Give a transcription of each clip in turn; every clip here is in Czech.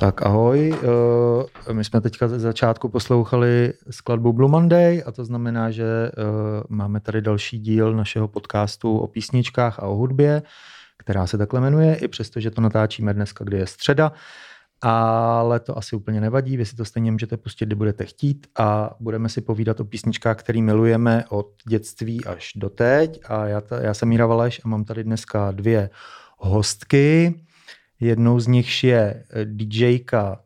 Tak ahoj, uh, my jsme teďka ze začátku poslouchali skladbu Blue Monday a to znamená, že uh, máme tady další díl našeho podcastu o písničkách a o hudbě, která se takhle jmenuje, i přesto, že to natáčíme dneska, kdy je středa, ale to asi úplně nevadí, vy si to stejně můžete pustit, kdy budete chtít a budeme si povídat o písničkách, který milujeme od dětství až do teď a já, ta, já jsem Míra Valeš a mám tady dneska dvě hostky. Jednou z nich je eh, DJka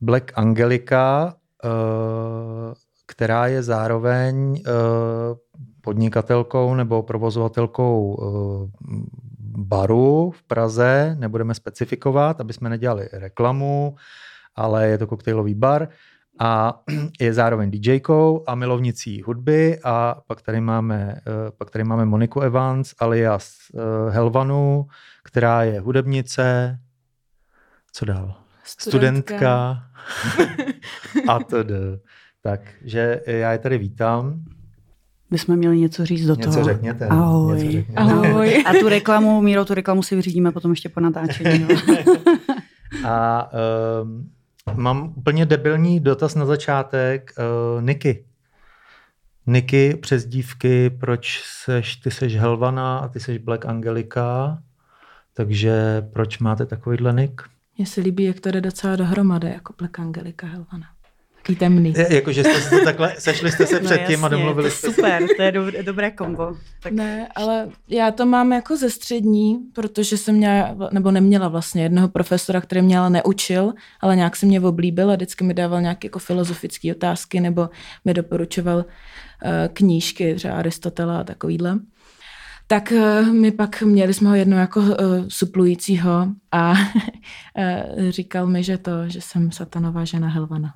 Black Angelika, eh, která je zároveň eh, podnikatelkou nebo provozovatelkou baru v Praze, nebudeme specifikovat, aby jsme nedělali reklamu, ale je to koktejlový bar a je zároveň DJkou a milovnicí hudby. A pak tady máme, pak tady máme Moniku Evans alias Helvanu, která je hudebnice, co dál? Studentka. Studentka a td. Takže já je tady vítám. My jsme měli něco říct do něco toho. Řekněte, Ahoj. Něco řekněte. Ahoj. A tu reklamu, Míro, tu reklamu si vyřídíme potom ještě po natáčení. No. a um, mám úplně debilní dotaz na začátek. Uh, Niky. Niky, přes dívky, proč seš, ty seš Helvana a ty seš Black Angelika, takže proč máte takovýhle nick? Mně se líbí, jak to jde docela dohromady, jako Black Angelika Helvana. Taký temný. Je, jakože jste se takhle, sešli jste se No předtím a jasně, domluvili to jste se. Super, to je dobré, dobré kombo. Tak Ne, ale já to mám jako ze střední, protože jsem měla, nebo neměla vlastně jednoho profesora, který mě ale neučil, ale nějak se mě oblíbil a vždycky mi dával nějaké jako filozofické otázky nebo mi doporučoval uh, knížky, třeba Aristotela a takovýhle. Tak uh, my pak měli jsme ho jednou jako uh, suplujícího a uh, říkal mi, že to, že jsem satanová žena Helvana.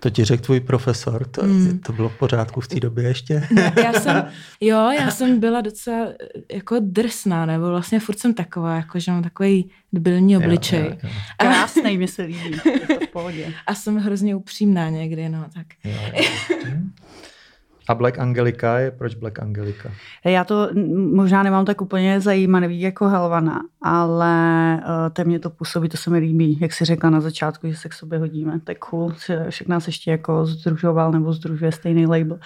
To ti řekl tvůj profesor, to, Mm. to bylo v pořádku v té době ještě? Ne, já jsem, jo, já jsem byla docela eh, jako drsná, nebo vlastně furt jsem taková, jako že mám takový debilní obličej. Jo, jo, jo. krásnej, mi se líbí. Je to v pohodě. A jsem hrozně upřímná někdy, no, tak. Jo, jo. A Black Angelika je proč Black Angelika? Já to možná nemám tak úplně zajímavý jako Helvana, ale uh, to mě to působí, to se mi líbí, jak jsi řekla na začátku, že se k sobě hodíme. Tak cool, však nás ještě jako združoval nebo združuje stejný label.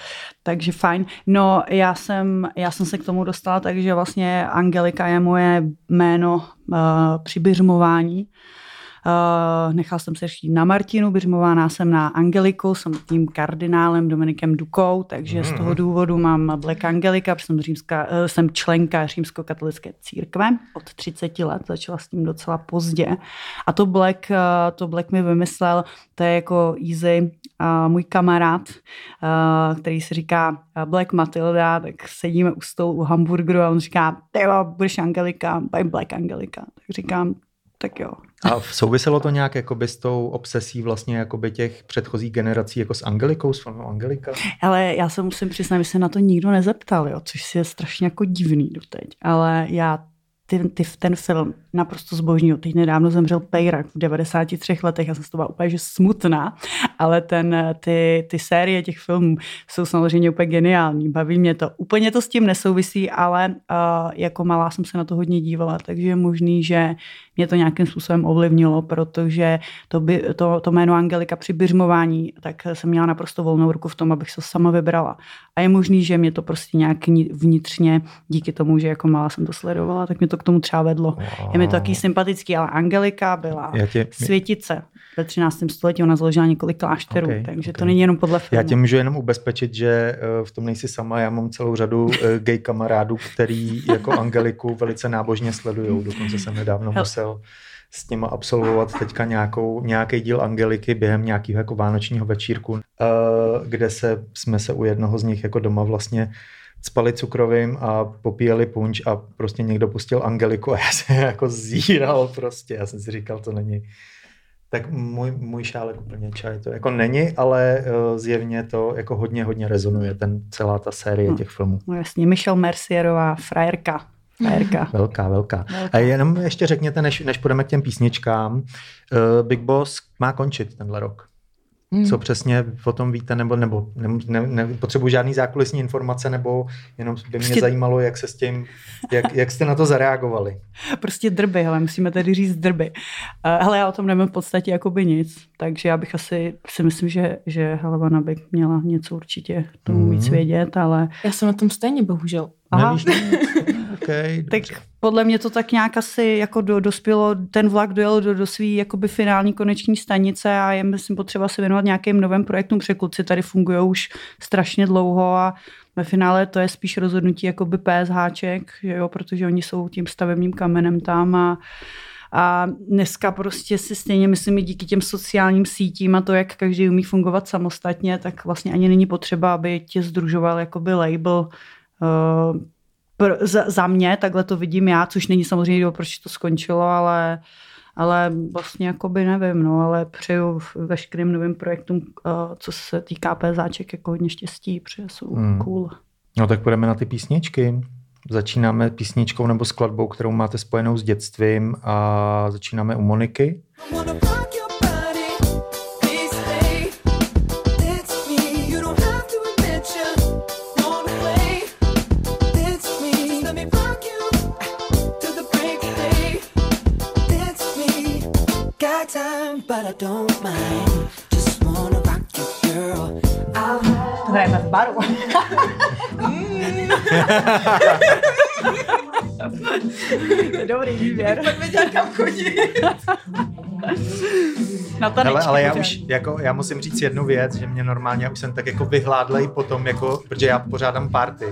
Takže fajn. No já jsem, já jsem se k tomu dostala, takže vlastně Angelika je moje jméno uh, při běžmování. Uh, nechala jsem se šít na Martinu, běžmována jsem na Angeliku, jsem tím kardinálem Dominikem Dukou, takže z toho důvodu mám Black Angelika, protože jsem, římská, uh, jsem členka římskokatolické církve od 30 let, začala s tím docela pozdě. A to Black, uh, to Black mi vymyslel, to je jako easy, můj kamarád, který se říká Black Matilda, tak sedíme u stolu u hamburgeru a on říká, ty budeš Angelika, buy Black Angelika. Tak říkám, tak jo, A souviselo to nějak jakoby s tou obsesí vlastně jakoby těch předchozích generací jako s Angelikou, s filmem Angelika? Ale já se musím přiznat, že se na to nikdo nezeptal, jo, což je strašně jako divný doteď. Ale já ty, ty, ten film naprosto zbožňuju. Teď nedávno zemřel Pejrak v 93 letech, já jsem z toho byla úplně že smutná, ale ten, ty, ty série těch filmů jsou samozřejmě úplně geniální. Baví mě to. Úplně to s tím nesouvisí, ale uh, jako malá jsem se na to hodně dívala, takže je možný, že mě to nějakým způsobem ovlivnilo, protože to, by, to, to jméno Angelika při běžmování, tak jsem měla naprosto volnou ruku v tom, abych se sama vybrala. A je možný, že mě to prostě nějak vnitřně, díky tomu, že jako malá jsem to sledovala, tak mě to k tomu třeba vedlo. Je mi to taky sympatický, ale Angelika byla Já tě, světice. Ve 13. století ona založila několik klášterů, Ok, takže ok. to není jenom podle filmu. já tě můžu jenom ubezpečit, že eh, v tom nejsi sama, já mám celou řadu eh, gay kamarádů, který jako Angeliku velice nábožně sledují. Dokonce jsem nedávno musel s nima absolvovat teďka nějakou, nějaký díl Angeliky během nějakého jako vánočního večírku, eh, kde se, jsme se u jednoho z nich jako doma vlastně spali cukrovým a popíjeli punč a prostě někdo pustil Angeliku a já jsem jako zíral prostě. Já jsem si říkal, to není... Tak můj, můj šálek úplně čaj to jako není, ale uh, zjevně to jako hodně, hodně rezonuje, ten celá ta série Hm. těch filmů. No jasně, Michelle Mercierová, frajerka. frajerka. Velká, velká. Velká. A jenom ještě řekněte, než, než půjdeme k těm písničkám, uh, Big Boss má končit tenhle rok. Hmm. Co přesně o tom víte, nebo, nebo ne, ne, ne, potřebuji žádný zákulisní informace, nebo jenom by mě prostě... zajímalo, jak se s tím, jak, jak jste na to zareagovali. Prostě drby, ale musíme tedy říct drby. Uh, hele, já o tom nevím v podstatě jakoby nic, takže já bych asi si myslím, že, že Helvana by měla něco určitě tomu hmm. víc vědět, ale... Já jsem na tom stejně, bohužel. Aha. Nevíš, okay, tak podle mě to tak nějak asi jako do, dospělo, ten vlak dojel do, do svý jakoby finální koneční stanice a je myslím potřeba se věnovat nějakým novým projektům, protože kluci tady fungují už strašně dlouho a ve finále to je spíš rozhodnutí jakoby PSHček, že jo, protože oni jsou tím stavebním kamenem tam a a dneska prostě si stejně myslím i díky těm sociálním sítím a to, jak každý umí fungovat samostatně, tak vlastně ani není potřeba, aby tě združoval jakoby label uh, pr- za, za mě, takhle to vidím já, což není samozřejmě důvod, proč to skončilo, ale ale vlastně jakoby nevím, no, ale přeju veškerým novým projektům, uh, co se týká PZáček, jako hodně štěstí, protože jsou hmm. cool. No tak půjdeme na ty písničky. Začínáme písničkou nebo skladbou, kterou máte spojenou s dětstvím a začínáme u Moniky. But I don't mind. Just wanna rock you, girl. To hrajeme v baru. To je dobrý výběr. Pak věděl, kam chodí. Na ale, ale já už, jako, já musím říct jednu věc, že mě normálně, já už jsem tak jako vyhládlej potom, jako, protože já pořádám party.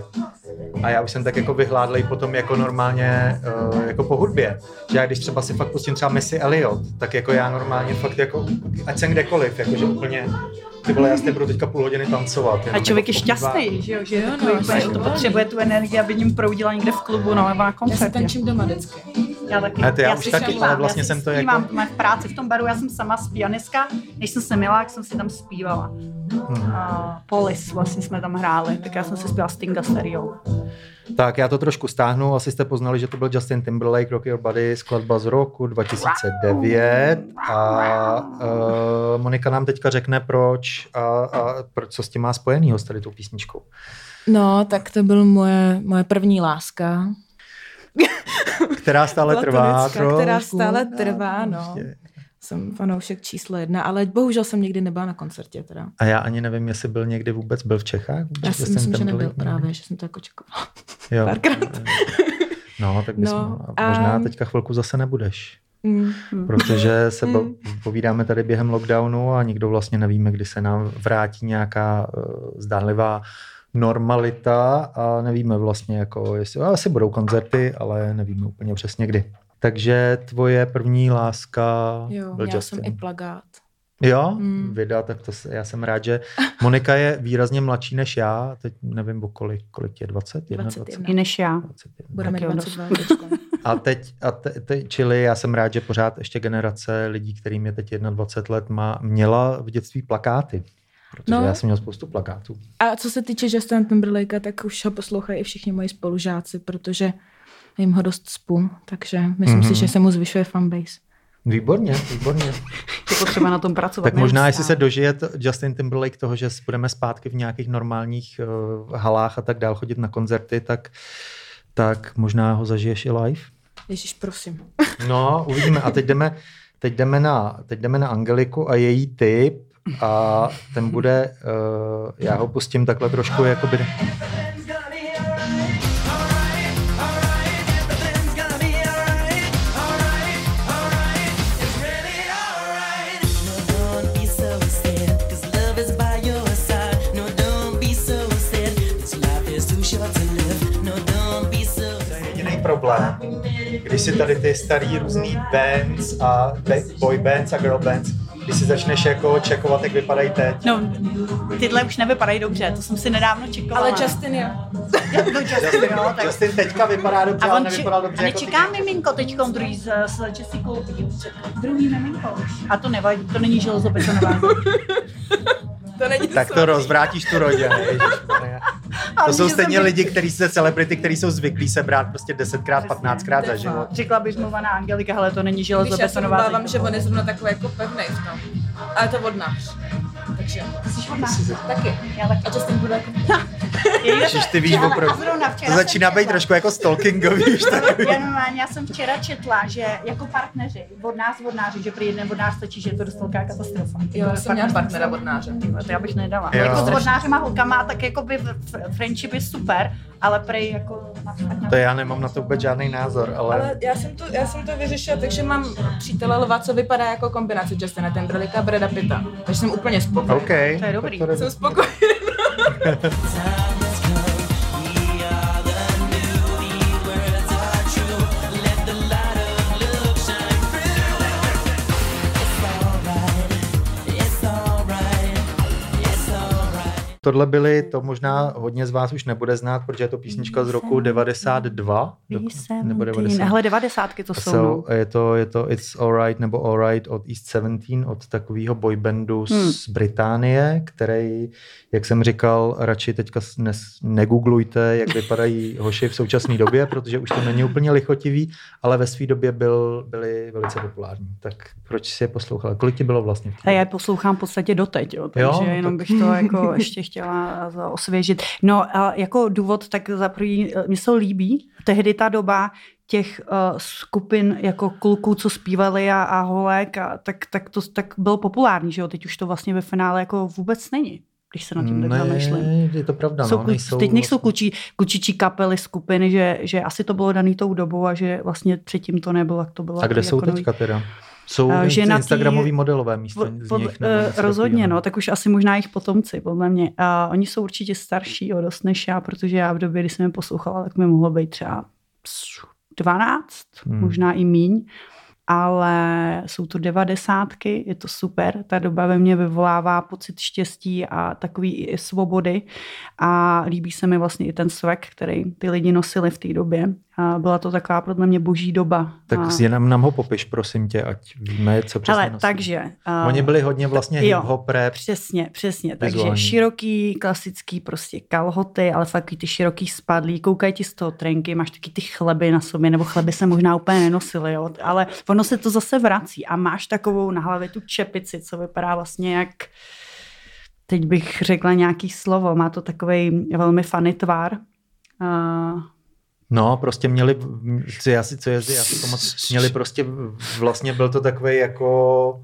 A já už jsem tak jako vyhládlej potom jako normálně uh, jako po hudbě. Že já když třeba si fakt pustím třeba Missy Elliot, tak jako já normálně fakt jako, ať jsem kdekoliv, jakože úplně ty vole, já s budu teďka půl hodiny tancovat. A člověk jako je šťastný, že jo, že, jo, no, úplně, že to potřebuje tu energii, aby ním proudila někde v klubu, no, nebo na koncertě. Já si tančím doma vždycky. Já taky. Ne, ty, já, já už taky, ale vlastně jsem to jako... Mám v práci v tom baru, já jsem sama zpívanistka, než jsem se měla, jak jsem si tam zpívala. Hmm. Uh, Polis vlastně jsme tam hráli, tak já jsem si zpívala Stinga Stereo. Tak já to trošku stáhnu, asi jste poznali, že to byl Justin Timberlake, Rock Your Body, skladba z roku 2009 a uh, Monika nám teďka řekne proč a, a pro, co s tím má spojenýho s tady tou písničkou. No, tak to byl moje, moje první láska. která stále trvá. Která stále trvá, no. Ještě jsem fanoušek číslo jedna, ale bohužel jsem nikdy nebyla na koncertě. Teda. A já ani nevím, jestli byl někdy vůbec byl v Čechách. Já si myslím, že nebyl právě, že jsem to jako čekala. Jo. Párkrát. No, tak bys no, možná um, teďka chvilku zase nebudeš. Mm, protože se mm. povídáme tady během lockdownu a nikdo vlastně nevíme, kdy se nám vrátí nějaká uh, zdánlivá normalita a nevíme vlastně, jako, jestli asi budou koncerty, ale nevíme úplně přesně kdy. Takže tvoje první láska jo, byl Justin. jsem i plagát. Jo, mm. videa, tak to já jsem rád, že Monika je výrazně mladší než já, teď nevím, o kolik, kolik je, 20? 21. I než já. 21. Budeme 22 A teď, a te, te, čili já jsem rád, že pořád ještě generace lidí, kterým je teď 21 let, má, měla v dětství plakáty. Protože no. já jsem měl spoustu plakátů. A co se týče Justina Timberlakea, tak už ho poslouchají i všichni moji spolužáci, protože jim ho dost spu, takže myslím mm-hmm. si, mhm. že se mu zvyšuje fanbase. Výborně, výborně. Je potřeba na tom pracovat. Tak možná, jestli se dožije Justin Timberlake toho, že budeme zpátky v nějakých normálních uh, halách a tak dál chodit na koncerty, tak, tak možná ho zažiješ i live. Ježíš, prosím. No, uvidíme. A teď jdeme, teď jdeme, na, teď jdeme na Angeliku a její typ a ten bude, uh, já ho pustím takhle trošku jakoby... když si tady ty starý různý bands a boy bands a girl bands, když si začneš jako čekovat, jak vypadají teď. No, tyhle už nevypadají dobře, to jsem si nedávno čekovala. Ale Justin jo. no, Justin, jo, tak... Justin teďka vypadá dobře, a ale nevypadal dobře. A jako nečeká jako miminko teď druhý s, s Jessica Druhý miminko už. A to nevadí, to není železobetonová. to není tak to rozvrátíš tu rodinu. To jsou stejně lidi, kteří se celebrity, kteří jsou zvyklí se brát prostě 10krát, 15krát za život. Řekla bych mluvaná Angelika, ale to není železobetonová. Já se že on je zrovna takový jako pevný v tom. Ale to od nás. Takže. Jsi od nás. Taky. Já taky. A tím bude jako... Ježiš, ty víš opravdu. To začíná být trošku jako stalkingový už takový. Já, jsem včera četla, že jako partneři, od nás vodnáři, že pro jeden vodnář stačí, že je to dost velká katastrofa. Jo, já jsem měla partnera vodnáře. To já bych nedala. Jo. Jako s vodnářema holkama, tak jako by friendship je super, ale prej jako... To já nemám na to vůbec žádný názor, ale... Ale já jsem to, já jsem to vyřešila, takže mám přítele lva, co vypadá jako kombinace Justina Timberlake a Breda Pitta. Takže jsem úplně spokojená. OK. To je dobrý. to jde. Jsem spokojená. Tohle byly, to možná hodně z vás už nebude znát, protože je to písnička z roku 92. do- Nebo 90. Hele, devadesátky to jsou. So, no. je, to, je to It's Alright nebo Alright od East 17, od takového boybandu Hmm. z Británie, který, jak jsem říkal, radši teďka nes, negooglujte, jak vypadají hoši v současné době, protože už to není úplně lichotivý, ale ve své době byl, byli velice populární. Tak proč si je poslouchal? Kolik ti bylo vlastně? A já je poslouchám v podstatě doteď, jo, takže Jo, jo, tak- jenom bych to jako ještě chtěla za- osvěžit. No a jako důvod, tak za první, mně se to líbí, tehdy ta doba těch uh, skupin jako kluků, co zpívali a, a holek, a, tak, tak to tak bylo populární, že jo, teď už to vlastně ve finále jako vůbec není, když se nad tím tak. Ne, je to pravda. Jsou, no, nejsou teď nejsou vlastně- klučí, klučičí kapely, skupiny, že, že asi to bylo daný tou dobou a že vlastně předtím to nebylo, jak to bylo. A kde jsou jako nový. teďka teda? Jsou uh, ženatý- Instagramový modelové místo Pod, z nich, eh, rozhodně, no, tak už asi možná jejich potomci, podle mě. A oni jsou určitě starší o dost než já, protože já v době, kdy jsem je poslouchala, tak mi mohlo být třeba 12, Hmm. možná i míň. Ale jsou to devadesátky, je to super. Ta doba ve mně vyvolává pocit štěstí a takový i svobody. A líbí se mi vlastně i ten swag, který ty lidi nosili v té době. A byla to taková podle mě boží doba. Tak a... jenom nám ho popiš, prosím tě, ať víme, co přesně Hele, nosí. takže... Uh, Oni byli hodně vlastně jo. hip-hop rap. Přesně, přesně. Takže Vizuální. široký, klasický prostě kalhoty, ale fakt ty široký spadlí. Koukají ti z toho trenky, máš taky ty chleby na sobě, nebo chleby se možná úplně nenosily, jo? ale ono se to zase vrací a máš takovou na hlavě tu čepici, co vypadá vlastně jak teď bych řekla nějaký slovo, má to takový velmi funny tvar. Uh, No, prostě měli, co já co je, já si pamatuju, měli prostě, vlastně byl to takový jako,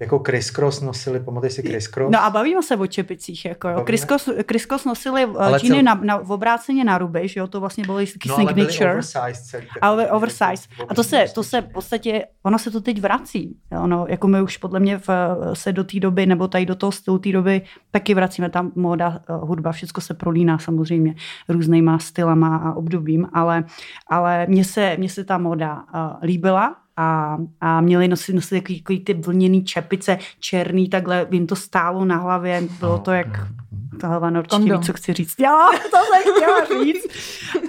jako crisscross nosili, pamatuješ si crisscross? No a bavíme se o čepicích. Jako, jo. Bavíme? Kriskos, Kriskos nosili Ale ale džíny cel- na, na, v obráceně na ruby, že jo, to vlastně bylo taky no, ale signature. oversized celý. takový. Ale Měli oversize. A to se, to se v podstatě, ono se to teď vrací. Jo, no, jako my už podle mě v, se do té doby, nebo tady do toho stylu té doby taky vracíme. Tam móda, eh, hudba, všechno se prolíná samozřejmě různýma stylama a obdobím, ale, ale mně se, mně se ta móda uh, líbila a, a měli nosit, nosit takový, takový ty vlněný čepice, černý, takhle jim to stálo na hlavě, bylo to jak ta hlava určitě Kondom. ví, co chci říct. Jo, to jsem chtěla říct.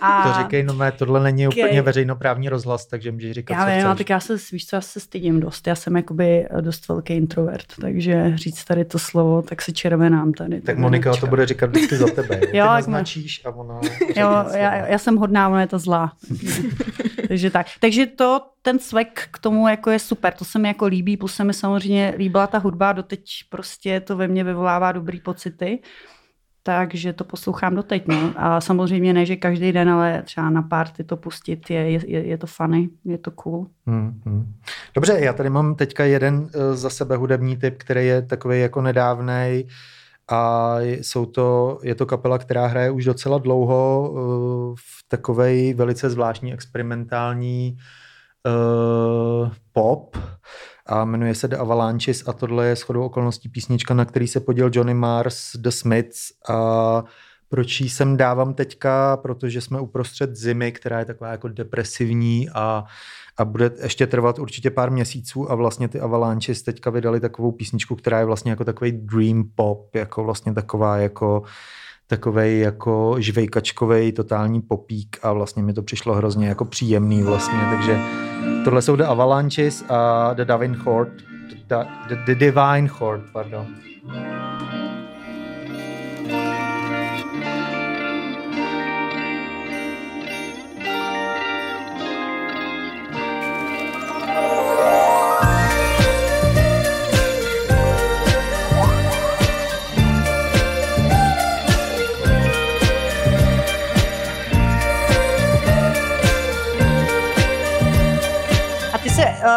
A, To říkej, no mé, tohle není Okej. úplně veřejnoprávní rozhlas, takže můžeš říkat, já co vím, chceš. tak já se, víš co, já se stydím dost. Já jsem jakoby dost velký introvert, takže říct tady to slovo, tak se červenám tady. Tak Monika to bude říkat vždycky za tebe. Jo, Ty Jo, jak naznačíš a ona Jo, já, já, jsem hodná, ona je ta zlá. takže tak. Takže to, ten swag k tomu jako je super, to se mi jako líbí, plus se mi samozřejmě líbila ta hudba, doteď prostě to ve mně vyvolává dobrý pocity. Takže to poslouchám doteď. No. A samozřejmě ne, že každý den, ale třeba na party to pustit, je, je, je to funny, je to cool. Hmm, hmm. Dobře, já tady mám teďka jeden eh, za sebe hudební typ, který je takový jako nedávnej a jsou to, je to kapela, která hraje už docela dlouho eh, v takovej velice zvláštní experimentální uh, pop a jmenuje se The Avalanches a tohle je shodou okolností písnička, na který se podíl Johnny Mars, The Smiths a proč ji sem dávám teďka, protože jsme uprostřed zimy, která je taková jako depresivní a, a bude ještě trvat určitě pár měsíců a vlastně ty Avalanches teďka vydali takovou písničku, která je vlastně jako takový dream pop, jako vlastně taková jako takovej jako žvejkačkovej totální popík a vlastně mi to přišlo hrozně jako příjemný vlastně, takže tohle jsou The Avalanches a The Divine Horde, The, the, the Divine Horde, pardon.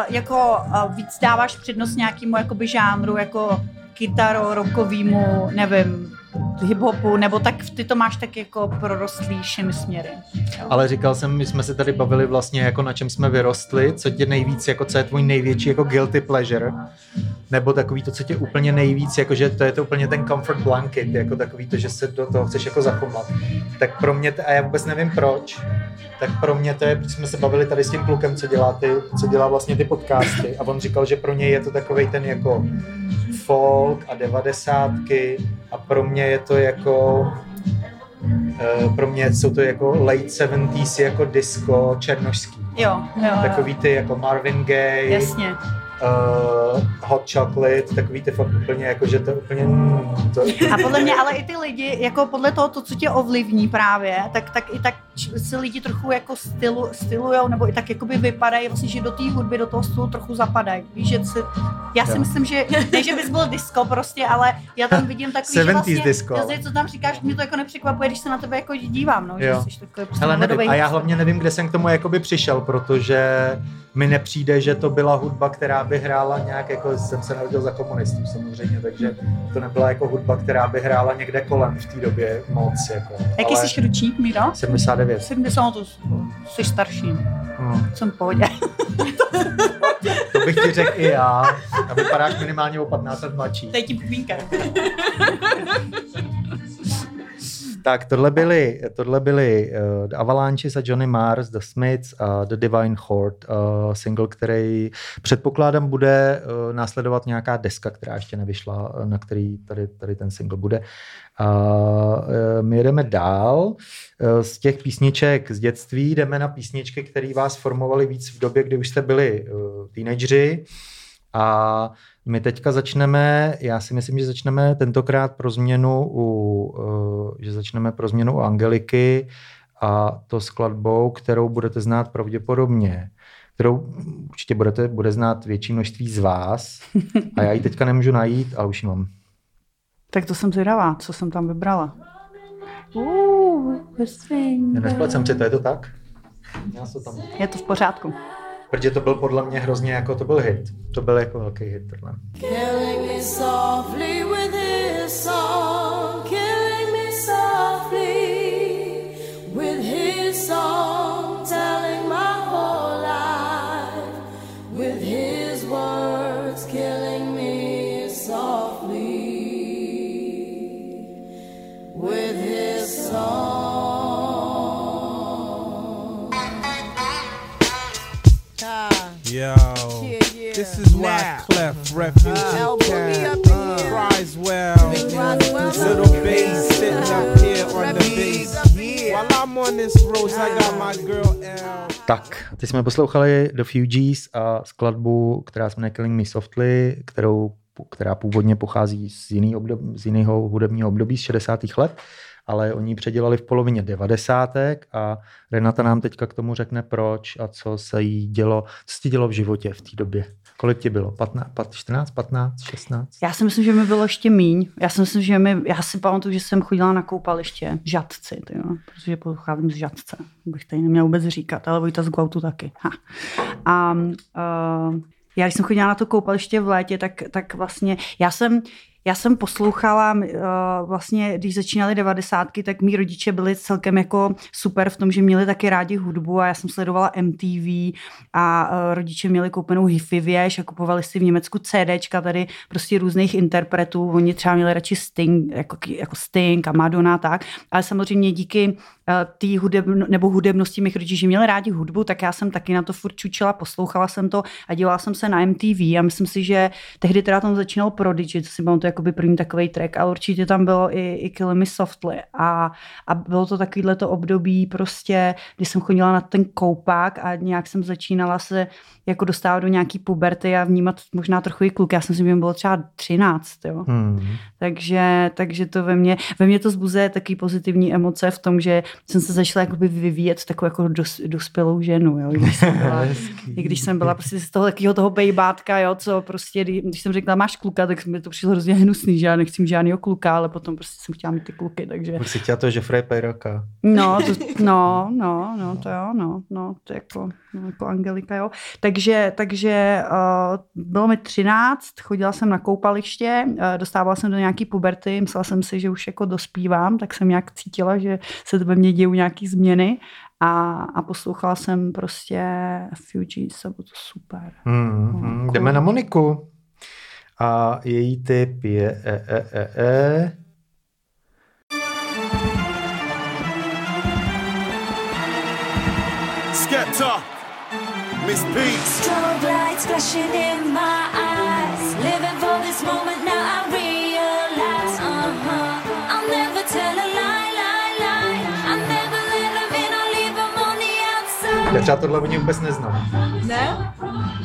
Jako uh, víc dáváš přednost nějakému jakoby žánru, jako kytaro, rokovýmu, nevím, hip-hopu, nebo tak ty to máš tak jako prorostlý všemi směry. Jo. Ale říkal jsem, my jsme se tady bavili vlastně jako na čem jsme vyrostli, co tě nejvíc, jako co je tvůj největší jako guilty pleasure, nebo takový to, co tě úplně nejvíc, jako že to je to úplně ten comfort blanket, jako takový to, že se do toho chceš jako zakomlat. Tak pro mě, a já vůbec nevím proč, tak pro mě to je, protože jsme se bavili tady s tím klukem, co dělá, ty, co dělá vlastně ty podcasty a on říkal, že pro něj je to takový ten jako folk a devadesátky a pro mě je to jako eh, pro mě jsou to jako late 70s jako disco černožský. Jo, jo, jo. Takový ty jako Marvin Gaye. Jasně uh, hot chocolate, takový ty fakt úplně jako, že to úplně... To... A podle mě ale i ty lidi, jako podle toho, to, co tě ovlivní právě, tak, tak i tak si lidi trochu jako stylu, stylujou, nebo i tak jakoby vypadají, vlastně, že do té hudby, do toho stylu trochu zapadají. Víš, že si, já si jo. myslím, že ne, že bys byl disco prostě, ale já tam vidím takový, že vlastně, disco. Já co tam říkáš, mě to jako nepřekvapuje, když se na tebe jako dívám, no, jo. že jsi takový prostě Hele, nevím, a já hlavně nevím, kde jsem k tomu jakoby přišel, protože mi nepřijde, že to byla hudba, která by hrála nějak, jako jsem se narodil za komunistů samozřejmě, takže to nebyla jako hudba, která by hrála někde kolem v té době moc. Jako. Jaký jsi ročník, Míro? 79. 70, to jsi starší. Hmm. Jsem v pohodě. to bych ti řekl i já. A vypadáš minimálně o 15 let mladší. To je ti pupínka. Tak tohle byly, tohle byly uh, The Avalanches a Johnny Mars, The Smiths a The Divine Horde, uh, single, který předpokládám bude uh, následovat nějaká deska, která ještě nevyšla, na který tady, tady ten single bude. A uh, my jedeme dál. Uh, z těch písniček z dětství jdeme na písničky, které vás formovaly víc v době, kdy už jste byli uh, teenageři. A my teďka začneme, já si myslím, že začneme tentokrát pro změnu u, eh, že začneme pro změnu u Angeliky a to skladbou, kterou budete znát pravděpodobně, kterou určitě budete, bude znát větší množství z vás a já ji teďka nemůžu najít, ale už ji mám. Tak to jsem zvědavá, co jsem tam vybrala. Uh, Nesplet jsem si, to je to tak? Já to tam... Je to v pořádku protože to byl podle mě hrozně jako, to byl hit. To byl jako velký hit tohle. Yo, Clef, Refugee, uh, Camp, cries well. Little bass sitting up here on the bass. While I'm on this road, I got my girl L. Tak, teď jsme poslouchali The Fugees a skladbu, která se jmenuje Killing Me Softly, kterou, která původně pochází z, jiný obdob, z jiného hudebního období z 60. let ale oni předělali v polovině devadesátek a Renata nám teďka k tomu řekne proč a co se jí dělo, co se dělo v životě v té době. Kolik ti bylo? 15, 14, 15, 16? Já si myslím, že mi bylo ještě míň. Já si myslím, že mi, já si pamatuju, že jsem chodila na koupaliště v Žadci, tyjo, protože pocházím z Žadce. Bych tady neměla vůbec říkat, ale Vojta z Guautu taky. Ha. A uh, já když jsem chodila na to koupaliště v létě, tak, tak vlastně já jsem, já jsem poslouchala, uh, vlastně, když začínaly devadesátky, tak mý rodiče byli celkem jako super v tom, že měli taky rádi hudbu a já jsem sledovala MTV a uh, rodiče měli koupenou hifi věž a kupovali si v Německu CDčka tady prostě různých interpretů. Oni třeba měli radši Sting, jako, jako Sting a Madonna tak, ale samozřejmě díky Eh, té hudebno, nebo hudebnosti mých rodičů, měli rádi hudbu, tak já jsem taky na to furt čučila, poslouchala jsem to a dělala jsem se na MTV a myslím si, že tehdy teda tam začínal Prodigy, to si to jakoby první takový track, ale určitě tam bylo i, i Kill Me Softly a, a bylo to takovýhle to období prostě, kdy jsem chodila na ten koupák a nějak jsem začínala se jako dostávat do nějaký puberty a vnímat možná trochu i kluk. Já jsem si, že bylo třeba 13, jo. Hmm. Takže, takže to ve mně, ve mně to zbuzuje taky pozitivní emoce v tom, že jsem se začala jakoby vyvíjet takovou jako dos, dospělou ženu, jo, když jsem byla, i když jsem byla prostě z toho takového toho bejbátka, jo, co prostě, když jsem řekla, máš kluka, tak mi to přišlo hrozně hnusný, že já nechci žádného kluka, ale potom prostě jsem chtěla mít ty kluky, takže. Si chtěla to, že Frey Pejraka. No, to, no, no, no, to jo, no, no, to jako, no, jako Angelika, jo. Takže, takže uh, bylo mi 13, chodila jsem na koupaliště, uh, dostávala jsem do nějaký puberty, myslela jsem si, že už jako dospívám, tak jsem nějak cítila, že se to ve mně dějí nějaké změny a, a poslouchala jsem prostě Fugees a bylo to super. Hmm, hmm. No, Jdeme na Moniku. A její typ je e, e, e, e. Skepta, Miss Beats. Strobe lights flashing in my eyes. Já třeba tohle oni vůbec neznám. Ne?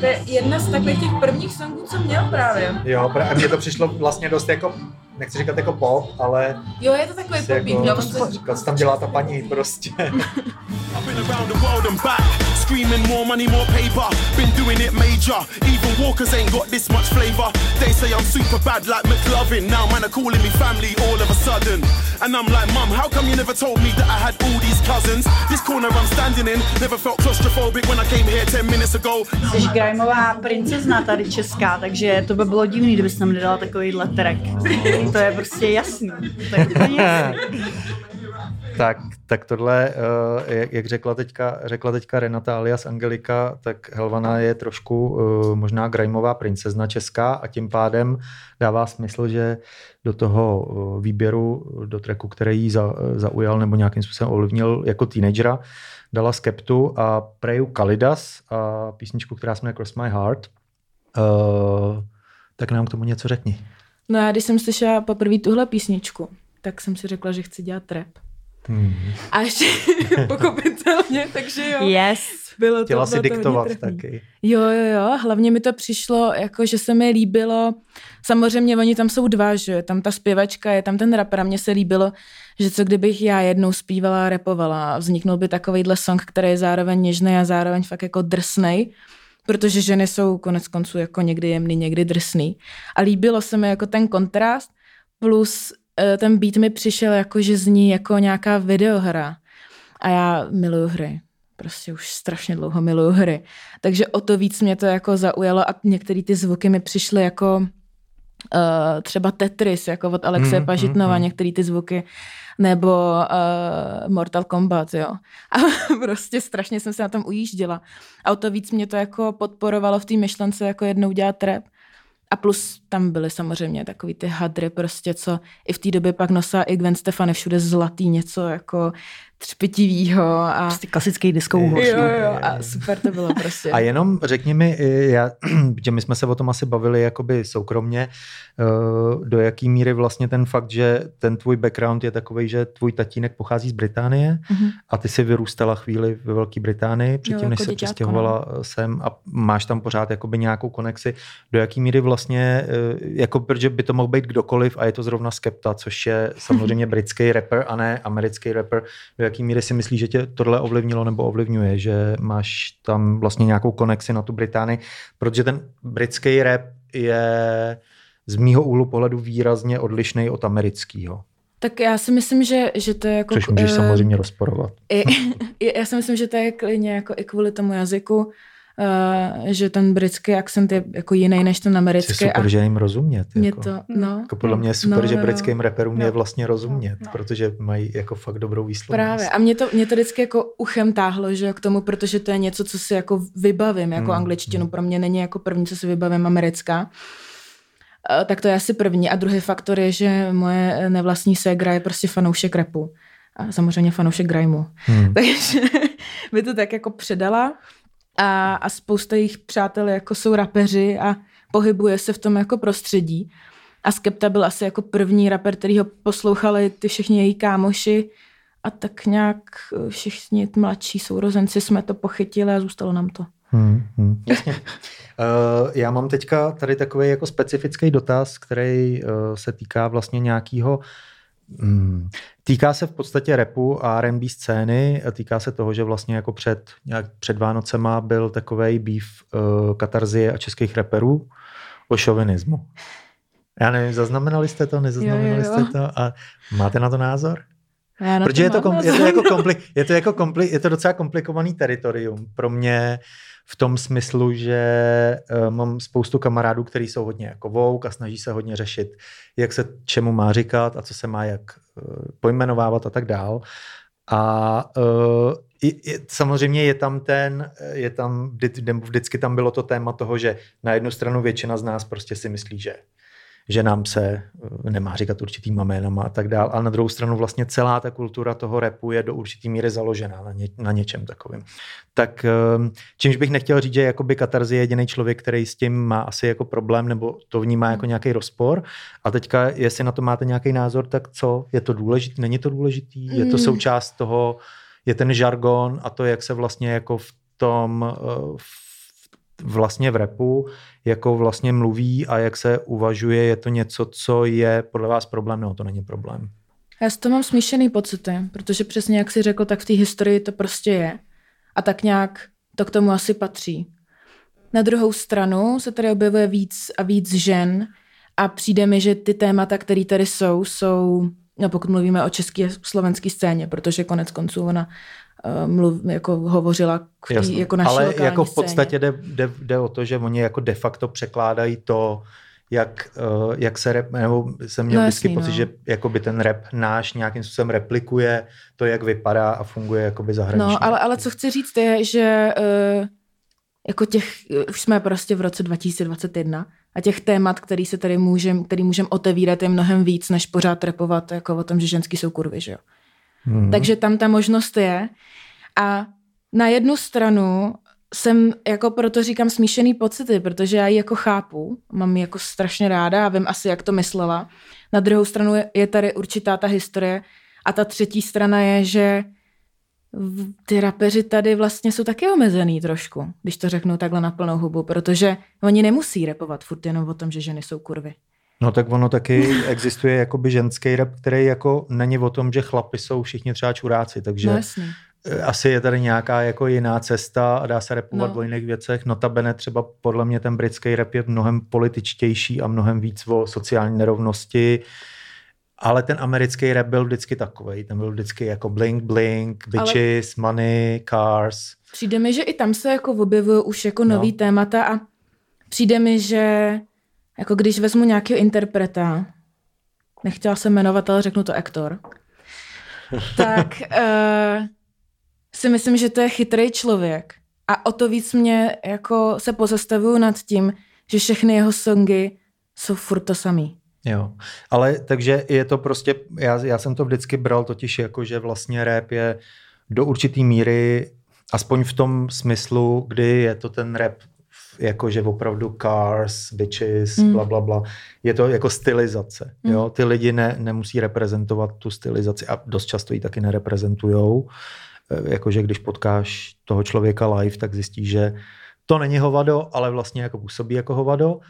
To je jedna z takových těch prvních songů, co měl právě. Jo, a mně to přišlo vlastně dost jako, nechci říkat jako pop, ale Jo, je to takový si popík. jako, No, to říkal, co tam dělá ta paní prostě. Screaming more money, more paper. Been doing it major. Even Walkers ain't got this much flavor. They say I'm super bad like McLovin. Now man are calling me family all of a sudden. And I'm like, Mum, how come you never told me that I had all these cousins? This corner I'm standing in never felt claustrophobic when I came here 10 minutes ago. Jsi grimeová princezna tady česká, takže to by bylo divný, kdybys nám nedala takovýhle track. To je prostě jasný. Tak, tak tohle, eh, jak, řekla, teďka, řekla teďka Renata alias Angelika, tak Helvana je trošku eh, možná grimeová princezna česká a tím pádem dává smysl, že do toho eh, výběru, do tracku, který za, zaujal nebo nějakým způsobem ovlivnil jako teenagera, dala Skeptu a Preju Kalidas a písničku, která se jmenuje Cross My Heart. Uh, tak nám k tomu něco řekni. No já když jsem slyšela poprvé tuhle písničku, tak jsem si řekla, že chci dělat trap. Hmm. A ještě pochopitelně, takže jo. Yes. Bylo to, Chtěla si bylo to hodně diktovat trefný. taky. Jo, jo, jo, hlavně mi to přišlo, jako že se mi líbilo, samozřejmě oni tam jsou dva, že jo, tam ta zpěvačka, je tam ten rapper a mně se líbilo, že co kdybych já jednou zpívala a repovala a vzniknul by takovýhle song, který je zároveň něžný a zároveň fakt jako drsnej, protože ženy jsou konec konců jako někdy jemný, někdy drsný. A líbilo se mi jako ten kontrast, plus eh, ten beat mi přišel jako, že zní jako nějaká videohra. A já miluju hry. Prostě už strašně dlouho miluju hry. Takže o to víc mě to jako zaujalo a některé ty zvuky mi přišly jako uh, třeba Tetris, jako od Alexe Mm, mm, mm, Pažitnova, mm. některé ty zvuky, nebo uh, Mortal Kombat, jo. A prostě strašně jsem se na tom ujížděla. A o to víc mě to jako podporovalo v té myšlence jako jednou dělat trap. A plus tam byly samozřejmě takový ty hadry prostě, co i v té době pak nosila i Gwen Stefani všude zlatý něco jako třpitivýho a Prostě klasický diskou hoš. jo, no. jo, a super to bylo prostě. A jenom řekni mi, já, že my jsme se o tom asi bavili jakoby soukromně, eh, do jaký míry vlastně ten fakt, že ten tvůj background je takový, že tvůj tatínek pochází z Británie Mhm. a ty si vyrůstala chvíli ve Velké Británii, předtím, Jo, než jako se děťátko, přestěhovala sem a máš tam pořád jakoby nějakou konexi. Do jaký míry vlastně, eh, jako protože by to mohl být kdokoliv a je to zrovna Skepta, což je samozřejmě britský rapper a ne americký rapper. Do jaký míry si myslíš, že tě tohle ovlivnilo nebo ovlivňuje, že máš tam vlastně nějakou konexi na tu Británii, protože ten britský rap je z mýho úhlu pohledu výrazně odlišný od amerického, Tak já si myslím, že, že to je jako... což můžeš eh, samozřejmě rozporovat. I, i- já si myslím, že to je klidně jako i kvůli tomu jazyku, uh, že ten britský akcent je jako jiný než ten Je americký. super, a že jim rozumět. mě Jako. to, no. Jako podle mě je super, No, že jo. britským rapperům je Jo. vlastně rozumět, No. protože mají jako fakt dobrou výslovnost. Právě. A mě to, mě to vždycky jako uchem táhlo, že k tomu, protože to je něco, co si jako vybavím, jako Hmm, angličtinu. hmm. Pro mě není jako první, co si vybavím, americká. Eh, Tak to je asi první. A druhý faktor je, že moje nevlastní ségra je prostě fanoušek repu. A samozřejmě fanoušek grimeu. Hmm. Takže by to tak jako předala a, a spousta jejich přátel jako jsou rapeři a pohybuje se v tom jako prostředí. A Skepta byl asi jako první rapper, který ho poslouchali ty všichni její kámoši a tak nějak eh, všichni mladší sourozenci jsme to pochytili a zůstalo nám to. Hmm, hmm, jasně. Uh, já mám teďka tady takový jako specifický dotaz, který uh, se týká vlastně nějakého Hmm. Týká se v podstatě repu a R&B scény, týká se toho, že vlastně jako před, nějak před Vánocema byl takový býv uh, katarzie a českých reperů o šovinismu. Já nevím, zaznamenali jste to, nezaznamenali Jo, jo, jo. jste to a máte na to názor? Já na Protože je to, kom, je, to jako kompli, je, to jako kompli, je to docela komplikovaný teritorium pro mě v tom smyslu, že uh, mám spoustu kamarádů, kteří jsou hodně jako vouk a snaží se hodně řešit, jak se čemu má říkat a co se má jak uh, pojmenovávat a tak dál. A uh, i, i, samozřejmě je tam ten, je tam, vždy, vždycky tam bylo to téma toho, že na jednu stranu většina z nás prostě si myslí, že že nám se eh, nemá říkat určitýma jménama a tak dál. A na druhou stranu vlastně celá ta kultura toho repu je do určitý míry založená na, ně, na něčem takovým. Tak eh, čímž bych nechtěl říct, že jakoby Katarzi je jediný člověk, který s tím má asi jako problém nebo to vnímá jako nějaký rozpor. A teďka, jestli na to máte nějaký názor, tak co? Je to důležitý? Není to důležitý? Je to Mm. součást toho, je ten žargon a to, jak se vlastně jako v tom eh, v vlastně v repu, jako vlastně mluví a jak se uvažuje, je to něco, co je podle vás problém, nebo to není problém? Já z toho mám smíšený pocity, protože přesně jak jsi řekl, tak v té historii to prostě je. A tak nějak to k tomu asi patří. Na druhou stranu se tady objevuje víc a víc žen a přijde mi, že ty témata, které tady jsou, jsou, no pokud mluvíme o české slovenské scéně, protože konec konců ona mluv, jako hovořila k tý, Jasně. jako naší Ale jako v podstatě jde, jde, jde o to, že oni jako de facto překládají to, jak, uh, jak se rap, nebo jsem měl No vždycky jasný, pocit, no. že jakoby ten rap náš nějakým způsobem replikuje to, jak vypadá a funguje jakoby zahraničně. No, ale, ale co chci říct je, že uh, jako těch, už jsme prostě v roce 2021 a těch témat, který se tady můžem, který můžem otevírat je mnohem víc, než pořád repovat jako o tom, že ženský jsou kurvy, že jo. Mhm. Takže tam ta možnost je a na jednu stranu jsem jako proto říkám smíšený pocity, protože já ji jako chápu, mám ji jako strašně ráda a vím asi, jak to myslela. Na druhou stranu je, je tady určitá ta historie a ta třetí strana je, že ty rapeři tady vlastně jsou taky omezený trošku, když to řeknu takhle na plnou hubu, protože oni nemusí repovat furt jenom o tom, že ženy jsou kurvy. No tak ono taky existuje jakoby ženský rap, který jako není o tom, že chlapi jsou všichni třeba čuráci, takže No jasný. Eh, asi je tady nějaká jako jiná cesta a dá se repovat No. o jiných věcech. Notabene třeba podle mě ten britský rap je mnohem političtější a mnohem víc o sociální nerovnosti. Ale ten americký rap byl vždycky takový. Ten byl vždycky jako blink, blink, bitches, Ale... money, cars. Přijde mi, že i tam se jako objevují už jako nový No. témata a přijde mi, že jako když vezmu nějakého interpreta, nechtěla jsem jmenovat, ale řeknu to aktor, tak uh, si myslím, že to je chytrý člověk. A o to víc mě jako se pozastavuju nad tím, že všechny jeho songy jsou furt to samý. Jo, ale takže je to prostě, já, já jsem to vždycky bral totiž jako, že vlastně rap je do určitý míry, aspoň v tom smyslu, kdy je to ten rap jako, že opravdu cars, bitches, Mm. bla, bla, bla. Je to jako stylizace. Mm. Jo? Ty lidi ne, nemusí reprezentovat tu stylizaci a dost často ji taky nereprezentujou. E, Jakože když potkáš toho člověka live, tak zjistíš, že to není hovado, ale vlastně jako působí jako hovado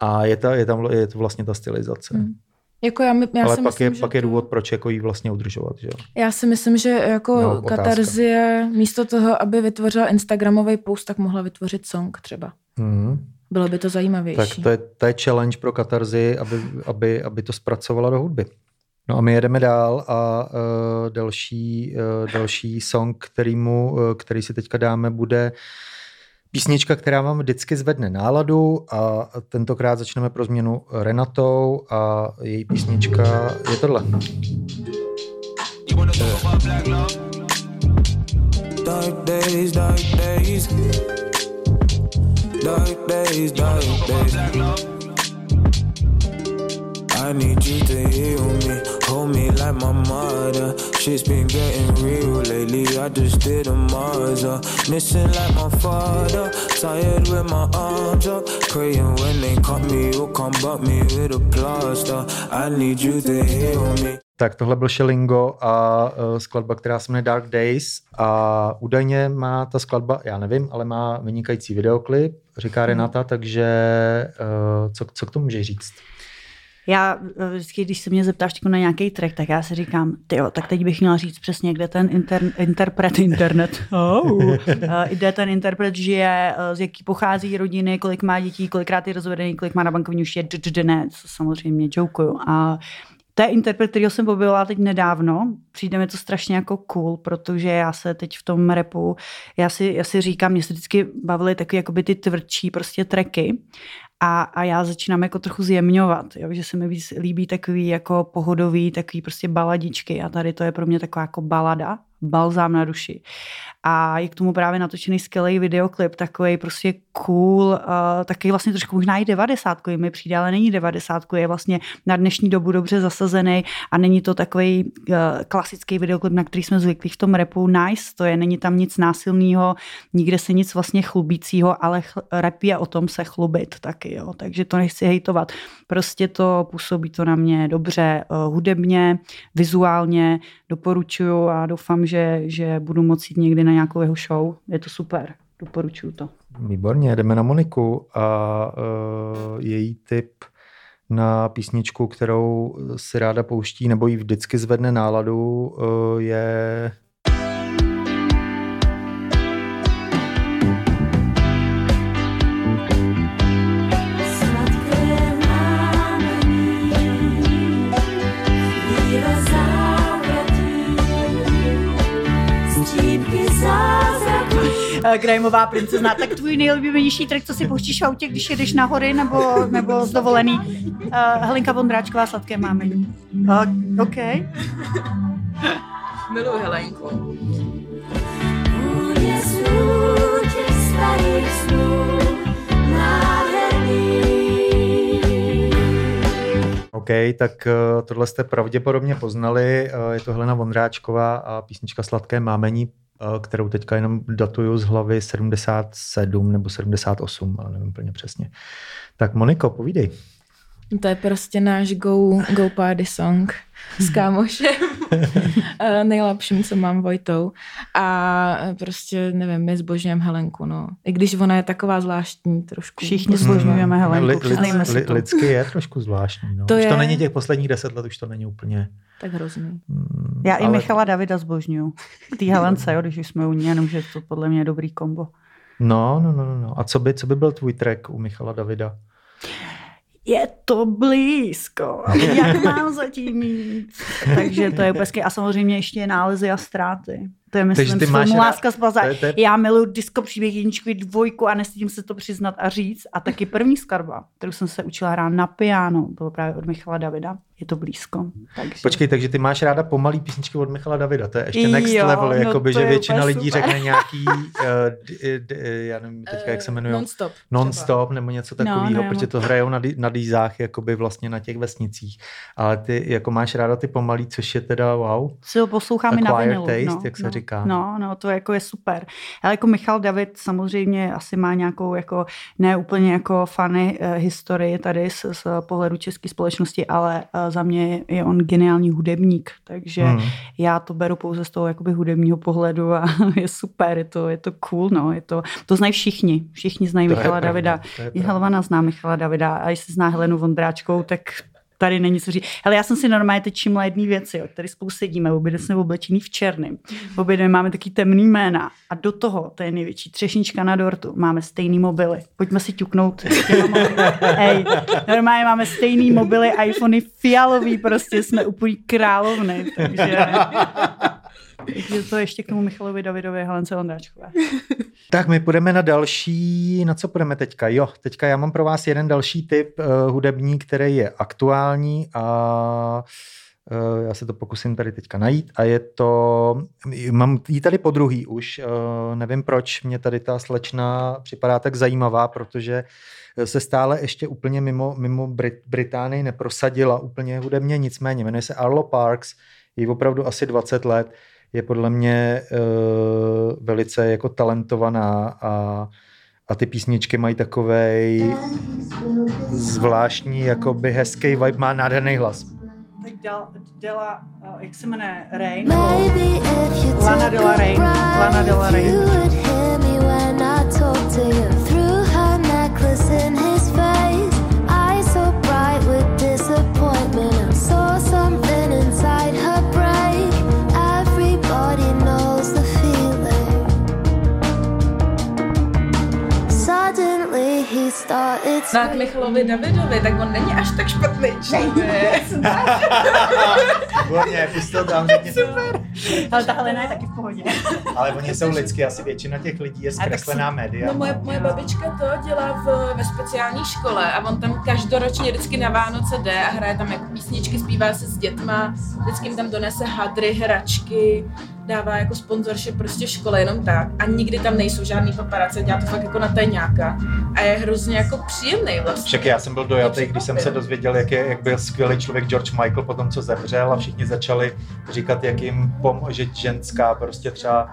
a je, ta, je tam je to vlastně ta stylizace. Mm. Jako já, my- já ale si pak, myslím, je, že pak je důvod, proč jako jí vlastně udržovat. Že? Já si myslím, že jako No, katarzie místo toho, aby vytvořila Instagramový post, tak mohla vytvořit song třeba. Mm. Bylo by to zajímavější. Tak to je, to je challenge pro Katarzi, aby, aby, aby to zpracovala do hudby. No a my jedeme dál a uh, další, uh, další song, kterýmu, uh, který si teďka dáme, bude písnička, která vám vždycky zvedne náladu a tentokrát začneme pro změnu Renatou a její písnička je tohle. Dark days, dark days. Dark days, dark days. I need you to heal me, hold me like my mother. Shit's been getting real lately. I just did a Mazda, missing like my father. Tired with my arms up, praying when they cut me, you'll come butt me with a plaster. I need you to heal me. Tak tohle byl Shellingo a uh, skladba, která se jmenuje Dark Days a údajně má ta skladba, já nevím, ale má vynikající videoklip, říká Renata, takže uh, co, co k tomu můžeš říct? Já eh, vždycky, když se mě zeptáš na nějaký track, tak já si říkám, ty jo, tak teď bych měla říct přesně, kde ten inter, interpret, internet, oh. kde ten interpret žije, eh, z jaký pochází rodiny, kolik má dětí, kolikrát je rozvedený, kolik má na bankovní už je ne, co samozřejmě jokuju. A to je interpret, kterýho jsem objevila teď nedávno. Přijde mi to strašně jako cool, protože já se teď v tom repu, já si, já si říkám, mě se vždycky bavily taky jakoby ty tvrdší prostě treky a, a já začínám jako trochu zjemňovat, jo, že se mi víc líbí takový jako pohodový, takový prostě baladičky a tady to je pro mě taková jako balada, balzám na duši. A je k tomu právě natočený skvělý videoklip, takový prostě cool, uh, taky vlastně trošku možná i 90 mi přijde, ale není 90 je vlastně na dnešní dobu dobře zasazený a není to takový uh, klasický videoklip, na který jsme zvyklí v tom repu nice, to je, není tam nic násilného, nikde se nic vlastně chlubícího, ale ch- rap je o tom se chlubit taky, jo, takže to nechci hejtovat. Prostě to působí to na mě dobře uh, hudebně, vizuálně, doporučuju a doufám, že, že budu moci jít někdy na nějakou jeho show. Je to super, doporučuju to. Výborně, jdeme na Moniku a uh, její tip na písničku, kterou si ráda pouští nebo jí vždycky zvedne náladu, uh, je Grimeová princezna. Tak tvůj nejoblíbenější track, co si pouštíš v autě, když jedeš na hory nebo, nebo z dovolený? Uh, Helenka Vondráčková, Sladké mámení. Uh, OK. Miluji Helenku. Starých snů. OK, tak uh, tohle jste pravděpodobně poznali. Je to Helena Vondráčková a písnička Sladké mámení, kterou teďka jenom datuju z hlavy 77 nebo 78, ale nevím úplně přesně. Tak Moniko, povídej. To je prostě náš go, go party song s kámošem. Eh, Nejlepším, co mám Vojtou. A prostě, nevím, my zbožňujeme Helenku, no. I když ona je taková zvláštní trošku. Všichni zbožňujeme Helenku, li, si to. lidsky je trošku zvláštní. No. To už to je. není těch posledních deset let, už to není úplně... Tak hrozný. Mm, Já i ale- Michala Davida zbožňuju. Té Helence, jo, když už jsme u ní, jenom, že to podle mě je dobrý kombo. No, no, no, no, no. A co by, co by byl tvůj track u Michala Davida? Je to blízko, jak mám zatím jít? Takže to je úplně A samozřejmě ještě nálezy a ztráty. To je myslím Takže ty máš rád- Láska z to je- to je- Já miluji disco příběh jedničku dvojku a nestydím se to přiznat a říct. A taky první skladba, kterou jsem se učila hrát na piano, bylo právě od Michala Davida. Je to blízko. Takže... Počkej, takže ty máš ráda pomalý písničky od Michala Davida, to je ještě Jo, next level, no jakoby, že většina lidí super. řekne nějaký, uh, d, d, já nevím teďka, jak se jmenují, Non-stop. non-stop nebo něco No, takového, ne, protože to hrajou na, na dýzách, jakoby vlastně na těch vesnicích. Ale ty jako máš ráda ty pomalý, což je teda wow. si ho poslouchám i na vinilu. taste, no, jak se no, říká. No, no, to jako je super. Ale jako Michal David samozřejmě asi má nějakou jako ne úplně jako fany uh, historii tady z, z pohledu české společnosti, ale uh, za mě je on geniální hudebník, takže Hmm. já to beru pouze z toho jakoby hudebního pohledu a je super, je to, je to cool, no, je to, to znají všichni, všichni znají To je Michala pravda, Davida. I. Helvana zná Michala Davida a jestli zná Helenu Vondráčkou, tak tady není co říct. Hele, já jsem si normálně teď všimla jedné věci, jo. tady spolu sedíme, obě jsme oblečení v černém, obě dvě máme taky temný jména a do toho, to je největší třešnička na dortu, máme stejný mobily. Pojďme si ťuknout. Hej, normálně máme stejný mobily, iPhony fialový, prostě jsme úplný královny, takže... Takže to ještě k tomu Michalovi Davidovi Helence Ondráčkové. Tak my půjdeme na další, na co půjdeme teďka? Jo, teďka já mám pro vás jeden další typ uh, hudební, který je aktuální a uh, já se to pokusím tady teďka najít a je to, mám ji tady po druhý už, uh, nevím proč, mě tady ta slečna připadá tak zajímavá, protože se stále ještě úplně mimo, mimo Brit- Británii neprosadila úplně hudebně, nicméně jmenuje se Arlo Parks, je opravdu asi 20 let, je podle mě uh, velice jako talentovaná a, a ty písničky mají takovej zvláštní, jakoby hezký vibe, má nádherný hlas. Tak Dela, Dela jak se jmenuje, Rain? Maybe if you Lana took Del a Rey. Lana Del ride, Rey. you would hear me when I talk to you. Through her necklace in his face, eyes so bright with disappointment. he started No k Michalovi Davidovi, tak on není až tak špatný člověk. Výborně, pust to tam, řekni to. Ale ta Helena je taky v pohodě. Ale oni jsou lidský, asi většina těch lidí je zkreslená média. No moje, moje babička to dělá v, ve speciální škole a on tam každoročně vždycky na Vánoce jde a hraje tam jako písničky, zpívá se s dětma, vždycky jim tam donese hadry, hračky, dává jako sponzorship prostě škole jenom tak a nikdy tam nejsou žádný paparace, dělá to fakt jako na tajňáka a je hrozně jako příjemný vlastně. Však já jsem byl dojatý, když jsem se dozvěděl, jak, je, jak byl skvělý člověk George Michael po tom, co zemřel a všichni začali říkat, jak jim pomůže ženská, prostě třeba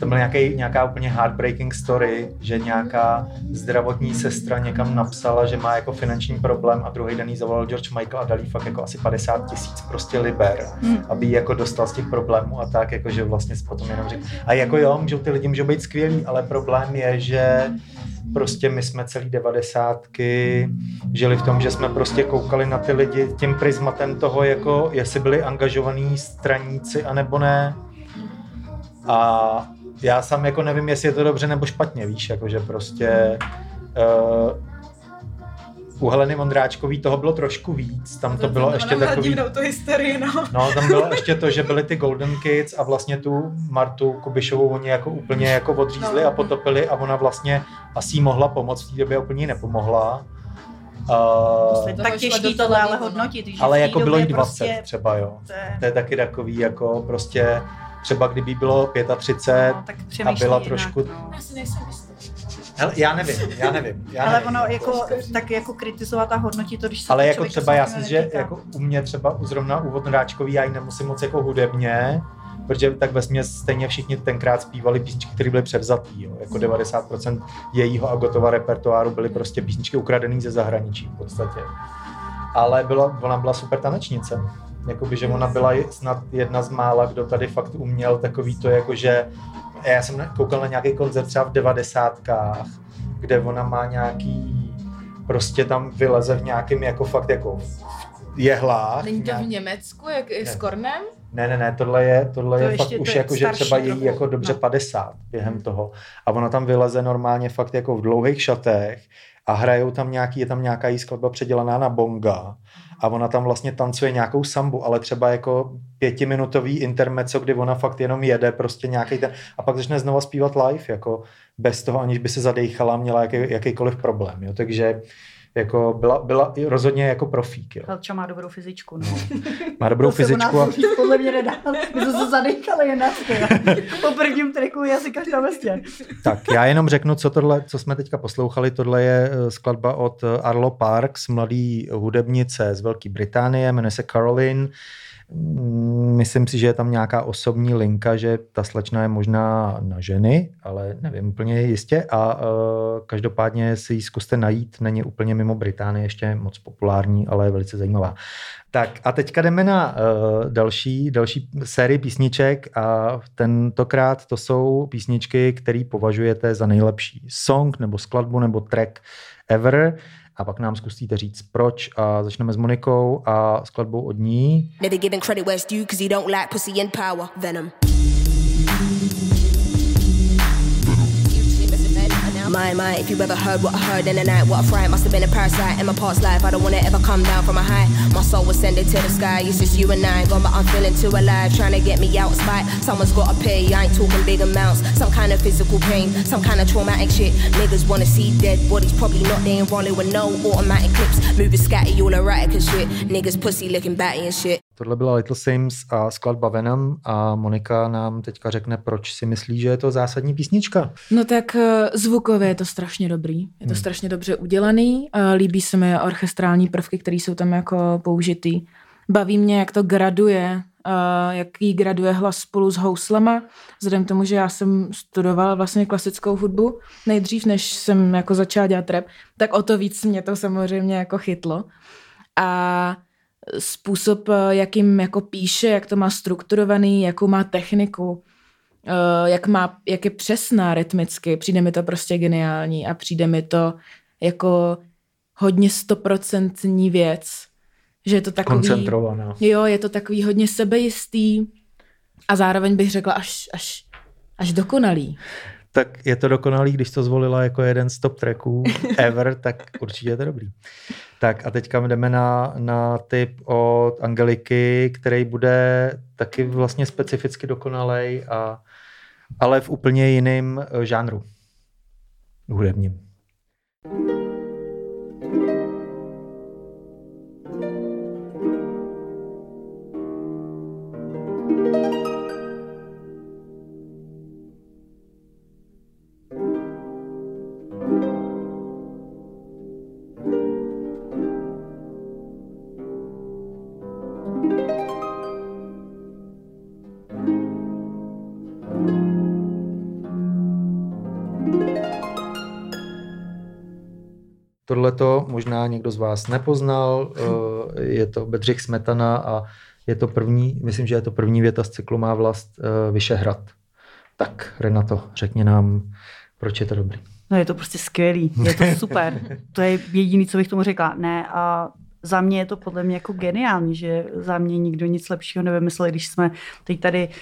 to byl nějaký, nějaká úplně heartbreaking story, že nějaká zdravotní sestra někam napsala, že má jako finanční problém a druhý den jí zavolal George Michael a dal jí fakt jako asi 50 tisíc prostě liber, aby jí jako dostal z těch problémů a tak, jako že vlastně potom jenom řekl. A jako jo, můžou ty lidi můžou být skvělí, ale problém je, že prostě my jsme celý devadesátky žili v tom, že jsme prostě koukali na ty lidi tím prismatem toho, jako jestli byli angažovaní straníci anebo ne. A já sám jako nevím, jestli je to dobře nebo špatně, víš, jakože prostě uh, u Heleny Vondráčkový toho bylo trošku víc, tam to bylo ještě takový... tu historii, no. No, tam bylo ještě to, že byly ty Golden Kids a vlastně tu Martu Kubišovou oni jako úplně jako odřízli a potopili a ona vlastně asi mohla pomoct, v té době úplně nepomohla. Uh, To Tak těžký tohle ale televize. hodnotit. že ale jako bylo jí době 20 prostě- třeba, jo. to je- To je taky takový, jako prostě třeba kdyby bylo 35 No, tak a přemýšlí byla jinak, trošku... no. Já si nejsem jistý. Hele, já nevím, já nevím. Já Ale nevím. ono jako, tak jako kritizovat a hodnotit to, když se Ale to jako třeba já si, že jako u mě třeba u zrovna u Vodnodáčkový já ji nemusím moc jako hudebně, protože tak ve směs stejně všichni tenkrát zpívali písničky, které byly převzatý. Jo. Jako 90% jejího Agotova repertoáru byly prostě písničky ukradené ze zahraničí v podstatě. Ale byla, ona byla super tanečnice. Jakoby, že ona byla snad jedna z mála, kdo tady fakt uměl takový to, jako že já jsem koukal na nějaký koncert třeba v devadesátkách, kde ona má nějaký, prostě tam vyleze v nějakém jako fakt jako jehlách. Není to v Německu, jak je s Ne. Kornem? ne, ne, ne, tohle je, tohle To je fakt už je jako, že třeba její trochu, jako dobře no. 50 během toho. A ona tam vyleze normálně fakt jako v dlouhých šatech a hrajou tam nějaký, je tam nějaká jí skladba předělaná na bonga a ona tam vlastně tancuje nějakou sambu, ale třeba jako pětiminutový intermezzo, kdy ona fakt jenom jede prostě nějaký ten a pak začne znova zpívat live, jako bez toho, aniž by se zadejchala, měla jaký, jakýkoliv problém, jo. takže jako byla, byla rozhodně jako profík, jo. Helča má dobrou fyzičku. No. Má dobrou To fyzičku a podle mě nedá. My jsme se zadechali jen Po prvním triku je asi každá vlastně. Tak, já jenom řeknu, co, tohle, co jsme teďka poslouchali. Tohle je eh, skladba od eh, Arlo Parks, mladý hudebnice z Velké Británie, jmenuje se Caroline. Mm, Myslím si, že je tam nějaká osobní linka, že ta slečna je možná na ženy, ale nevím úplně jistě. A uh, každopádně si ji zkuste najít, není úplně mimo Británie ještě moc populární, ale je velice zajímavá. Tak a teďka jdeme na uh, další, další sérii písniček a tentokrát to jsou písničky, které považujete za nejlepší song nebo skladbu nebo track ever a pak nám zkusíte říct proč a začneme s Monikou a skladbou od ní. Never giving credit where it's due because he don't like pussy and power. Venom. My, my, if you ever heard what I heard in the night, what a fright must have been a parasite in my past life. I don't wanna ever come down from a high. My soul was sending to the sky. It's just you and I, gone, but I'm feeling too alive. Trying to get me out spite. Someone's gotta pay. I ain't talking big amounts. Some kind of physical pain, some kind of traumatic shit. Niggas wanna see dead bodies, probably not there rolling with no automatic clips. Moving scatty, all erratic and shit. Niggas pussy looking batty and shit. Tohle byla Little Sims a skladba Venom a Monika nám teďka řekne, proč si myslí, že je to zásadní písnička. No tak eh, zvukově je to strašně dobrý. Je to Hmm. strašně dobře udělaný. Líbí se mi orchestrální prvky, které jsou tam jako použitý. Baví mě, jak to graduje, eh, jak jí graduje hlas spolu s houslema. Vzhledem k tomu, že já jsem studovala vlastně klasickou hudbu nejdřív, než jsem jako začala dělat rap, tak o to víc mě to samozřejmě jako chytlo. A způsob, eh, jakým jako píše, jak to má strukturovaný, jakou má techniku, eh, jak, má, jak je přesná rytmicky, přijde mi to prostě geniální a přijde mi to jako hodně stoprocentní věc, že je to takový... Koncentrovaná. Jo, je to takový hodně sebejistý a zároveň bych řekla až, až, až dokonalý. Tak je to dokonalý, když to zvolila jako jeden z top tracků ever, tak určitě je to dobrý. Tak a teďka jdeme na, na tip od Angeliky, který bude taky vlastně specificky dokonalej, a, ale v úplně jiném eh, žánru hudebním. Tohle to možná někdo z vás nepoznal, eh, je to Bedřich Smetana a je to první, myslím, že je to první věta z cyklu Má vlast eh, Vyšehrad. Tak, Renato, řekni nám, proč je to dobrý. No je to prostě skvělý, je to super. to je jediné, co bych tomu řekla. Ne, a za mě je to podle mě jako geniální, že za mě nikdo nic lepšího nevymyslel, když jsme teď tady uh,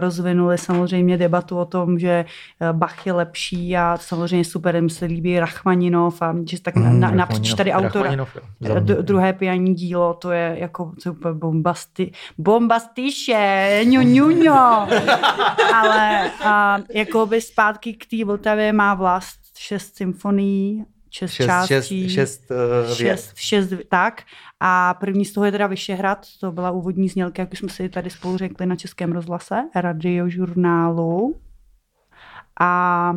rozvinuli samozřejmě debatu o tom, že uh, Bach je lepší a samozřejmě super, mi se líbí Rachmaninov a že tak mm, na, napříč tady autora. Druhé pijaní dílo, to je jako super bombasti, bombastiše, ňu, ňu, ňu. Ale uh, jako by zpátky k té Vltavě má vlast šest symfonií šest, šest částí. Šest, šest, uh, šest, šest, tak. A první z toho je teda Vyšehrad, to byla úvodní znělka, jak už jsme si tady spolu řekli na Českém rozhlase, radiožurnálu. A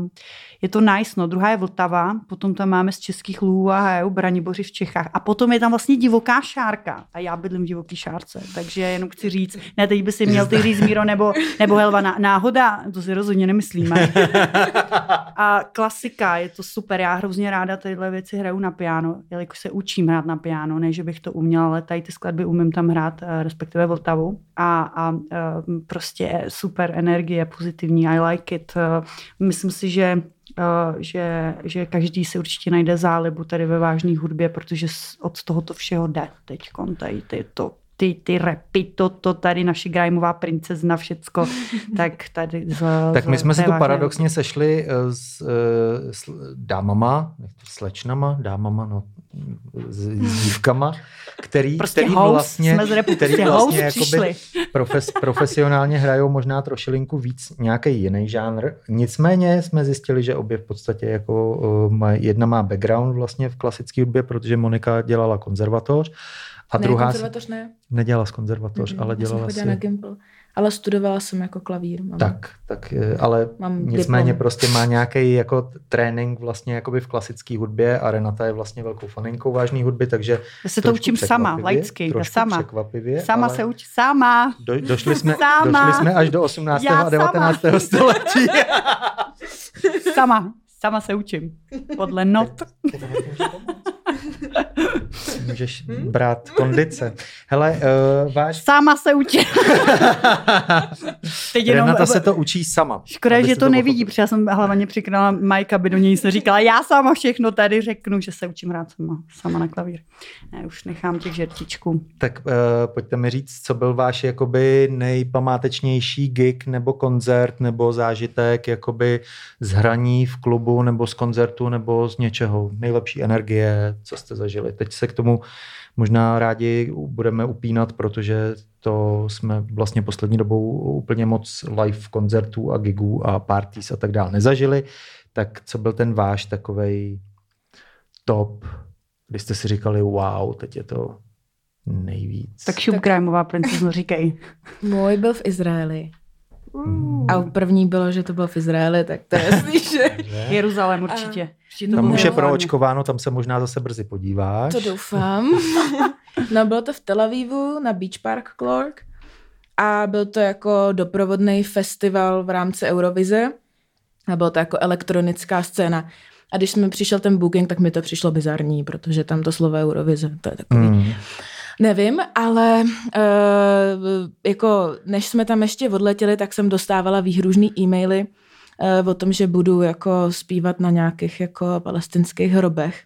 je to nice, no. Druhá je Vltava, potom tam máme z českých lů a hajou Braniboři v Čechách. A potom je tam vlastně divoká šárka. A já bydlím v divoký šárce, takže jenom chci říct, ne, teď by si měl ty říct Míro nebo, nebo Helva náhoda, to si rozhodně nemyslíme. A klasika, je to super, já hrozně ráda tyhle věci hraju na piano, jelikož se učím hrát na piano, ne, že bych to uměla, ale tady ty skladby umím tam hrát, eh, respektive Vltavu. A, a, eh, prostě super energie, pozitivní, I like it. Eh, myslím si, že že, že každý si určitě najde zálibu tady ve vážné hudbě, protože od toho to všeho jde teď. Tady ty, to, ty, ty repy, to, to tady naše grajmová princezna, všecko, tak tady z, Tak my jsme se tu paradoxně sešli eh, s, eh, s dámama, slečnama, dámama, no, s, s dívkama, který, prostě který house, vlastně, jsme který prostě vlastně jakoby profes, profesionálně hrajou možná trošilinku víc nějaký jiný žánr. Nicméně jsme zjistili, že obě v podstatě jako uh, jedna má background vlastně v klasické hudbě, protože Monika dělala konzervatoř a ne, druhá konzervatoř ne. Nedělala z konzervatoř, mm, ale dělala si... na Gimple. Ale studovala jsem jako klavír. Mám. Tak, tak, ale mám nicméně diplom. prostě má nějaký jako trénink vlastně jakoby v klasické hudbě a Renata je vlastně velkou faninkou vážné hudby, takže Já se to učím sama, laicky, sama. překvapivě. Sama se učím, sama. Do, došli, jsme, sama. došli jsme až do 18. Já a 19. Sama. století. sama, sama se učím. Podle not. Můžeš hmm? brát kondice. Hele, uh, váš... Sama se učí. Teď jenom... Renata se to učí sama. Škoda, že to, to nevidí, protože já jsem hlavně přikrala Majka, aby do něj se říkala, já sama všechno tady řeknu, že se učím hrát sama, sama na klavír. Ne, už nechám těch žertičků. Tak uh, pojďte mi říct, co byl váš jakoby nejpamátečnější gig nebo koncert nebo zážitek jakoby z hraní v klubu nebo z koncertu nebo z něčeho. Nejlepší energie, co jste zažili. Teď se k tomu možná rádi budeme upínat, protože to jsme vlastně poslední dobou úplně moc live koncertů a gigů a parties a tak dále nezažili. Tak co byl ten váš takovej top, kdy jste si říkali, wow, teď je to nejvíc. Tak šup Grimeová princezno, říkej. Můj byl v Izraeli. A první bylo, že to bylo v Izraeli, tak to je jasný, že... Jeruzalém určitě. A... Tam už je proočkováno, tam se možná zase brzy podíváš. To doufám. no bylo to v Tel Avivu na Beach Park Clark a byl to jako doprovodný festival v rámci Eurovize a bylo to jako elektronická scéna. A když jsme přišel ten booking, tak mi to přišlo bizarní, protože tam to slovo Eurovize, to je takový... Mm. Nevím, ale uh, jako než jsme tam ještě odletěli, tak jsem dostávala výhružný e-maily uh, o tom, že budu jako zpívat na nějakých jako palestinských hrobech.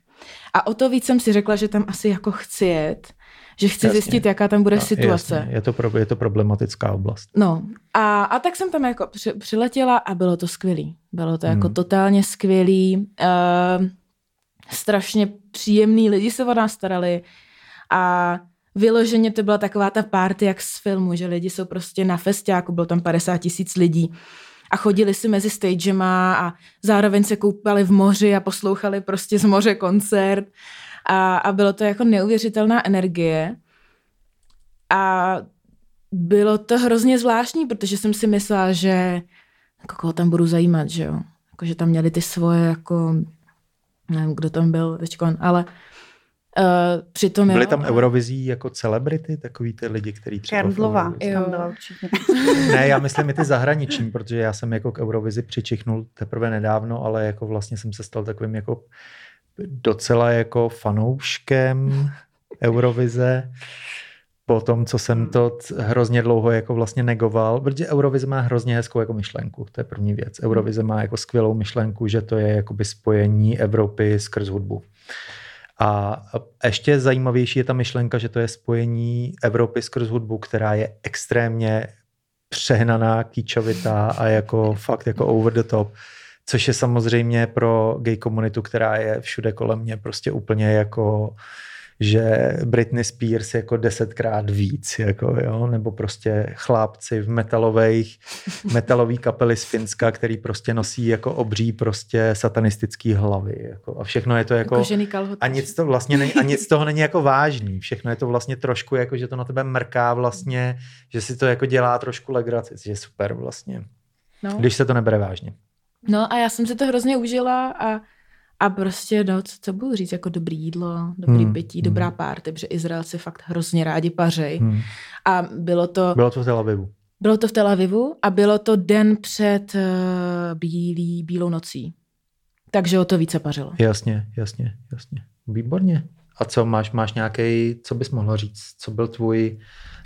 A o to víc jsem si řekla, že tam asi jako chci jet, že chci Jasně. zjistit, jaká tam bude No, situace. Jasně, je, to pro, je to problematická oblast. No a, a tak jsem tam jako při, přiletěla a bylo to skvělý. Bylo to jako Hmm. totálně skvělý. Uh, strašně příjemný lidi se o nás starali a vyloženě to byla taková ta party jak z filmu, že lidi jsou prostě na festiáku, bylo tam 50 tisíc lidí. A chodili si mezi stagema a zároveň se koupali v moři a poslouchali prostě z moře koncert. A, a bylo to jako neuvěřitelná energie. A bylo to hrozně zvláštní, protože jsem si myslela, že jako koho tam budu zajímat, že jo. Jako, že tam měli ty svoje, jako, nevím, kdo tam byl teďkon, ale uh, přitom Byly jo, tam Eurovizí jako celebrity, takový ty lidi, kteří třeba... Eurovizi- tam Jo. byla určitě. Ne, já myslím i ty zahraniční, protože já jsem jako k Eurovizi přicichnul teprve nedávno, ale jako vlastně jsem se stal takovým jako docela jako fanouškem Eurovize po tom, co jsem to c- hrozně dlouho jako vlastně negoval, protože Eurovize má hrozně hezkou jako myšlenku, to je první věc. Eurovize má jako skvělou myšlenku, že to je jakoby spojení Evropy skrz hudbu. A ještě zajímavější je ta myšlenka, že to je spojení Evropy skrz hudbu, která je extrémně přehnaná, kýčovitá a jako fakt jako over the top. Což je samozřejmě pro gay komunitu, která je všude kolem mě prostě úplně jako že Britney Spears jako desetkrát víc, jako jo, nebo prostě chlápci v metalových, metalový kapely z Finska, který prostě nosí jako obří prostě satanistický hlavy, jako a všechno je to jako, jako a nic to vlastně není, a nic z toho není jako vážný. Všechno je to vlastně trošku jako, že to na tebe mrká vlastně, že si to jako dělá trošku legraci, což je super vlastně. no. Když se to nebere vážně. no a já jsem si to hrozně užila a, a prostě, no, co, co budu říct, jako dobrý jídlo, dobrý Hmm, pití, hmm. dobrá párty, protože Izraelci fakt hrozně rádi pařej. Hmm. A bylo to, Bylo to v Tel Avivu. bylo to v Tel Avivu a bylo to den před uh, bílý, bílou nocí. Takže o to více pařilo. Jasně, jasně, jasně. Výborně. A co, máš, máš nějaký, co bys mohla říct, co byl tvůj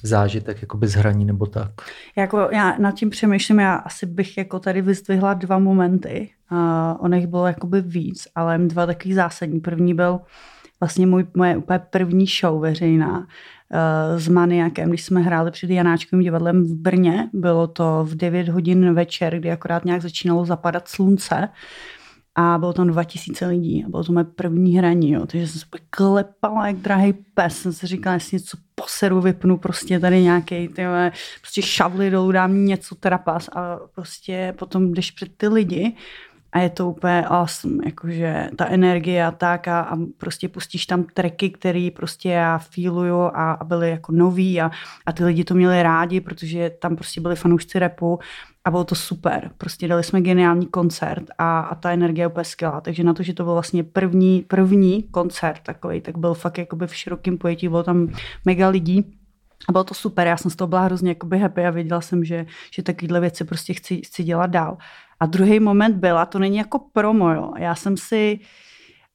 zážitek jakoby z hraní nebo tak? Jako já nad tím přemýšlím, já asi bych jako tady vyzdvihla dva momenty. Uh, on jich bylo jakoby víc, ale dva takový zásadní. První byl vlastně můj, moje úplně první show veřejná uh, s Maniakem, když jsme hráli před Janáčkovým divadlem v Brně. Bylo to v 9 hodin večer, kdy akorát nějak začínalo zapadat slunce a bylo tam 2000 lidí a bylo to moje první hraní, jo. takže jsem se klepala jak drahý pes, jsem si říkala, jestli něco poseru, vypnu prostě tady nějaký, ty vole, prostě šavly dolů, dám něco trapas a prostě potom jdeš před ty lidi a je to úplně awesome, jakože ta energie a tak a, a prostě pustíš tam tracky, který prostě já feeluju a, a byly jako nový a, a ty lidi to měli rádi, protože tam prostě byli fanoušci repu a bylo to super. Prostě dali jsme geniální koncert a, a ta energie je úplně skvělá. Takže na to, že to byl vlastně první, první koncert takový, tak byl fakt jakoby v širokém pojetí, bylo tam mega lidí. A bylo to super, já jsem z toho byla hrozně happy a věděla jsem, že, že takovéhle věci prostě chci, chci dělat dál. A druhý moment byl, a to není jako promo, jo. já jsem si,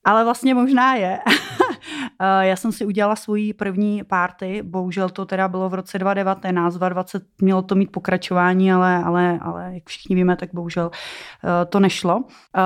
ale vlastně možná je, Eh, já jsem si udělala svoji první party, bohužel to teda bylo v roce 2019, 2020 mělo to mít pokračování, ale, ale, ale jak všichni víme, tak bohužel eh, to nešlo. Eh,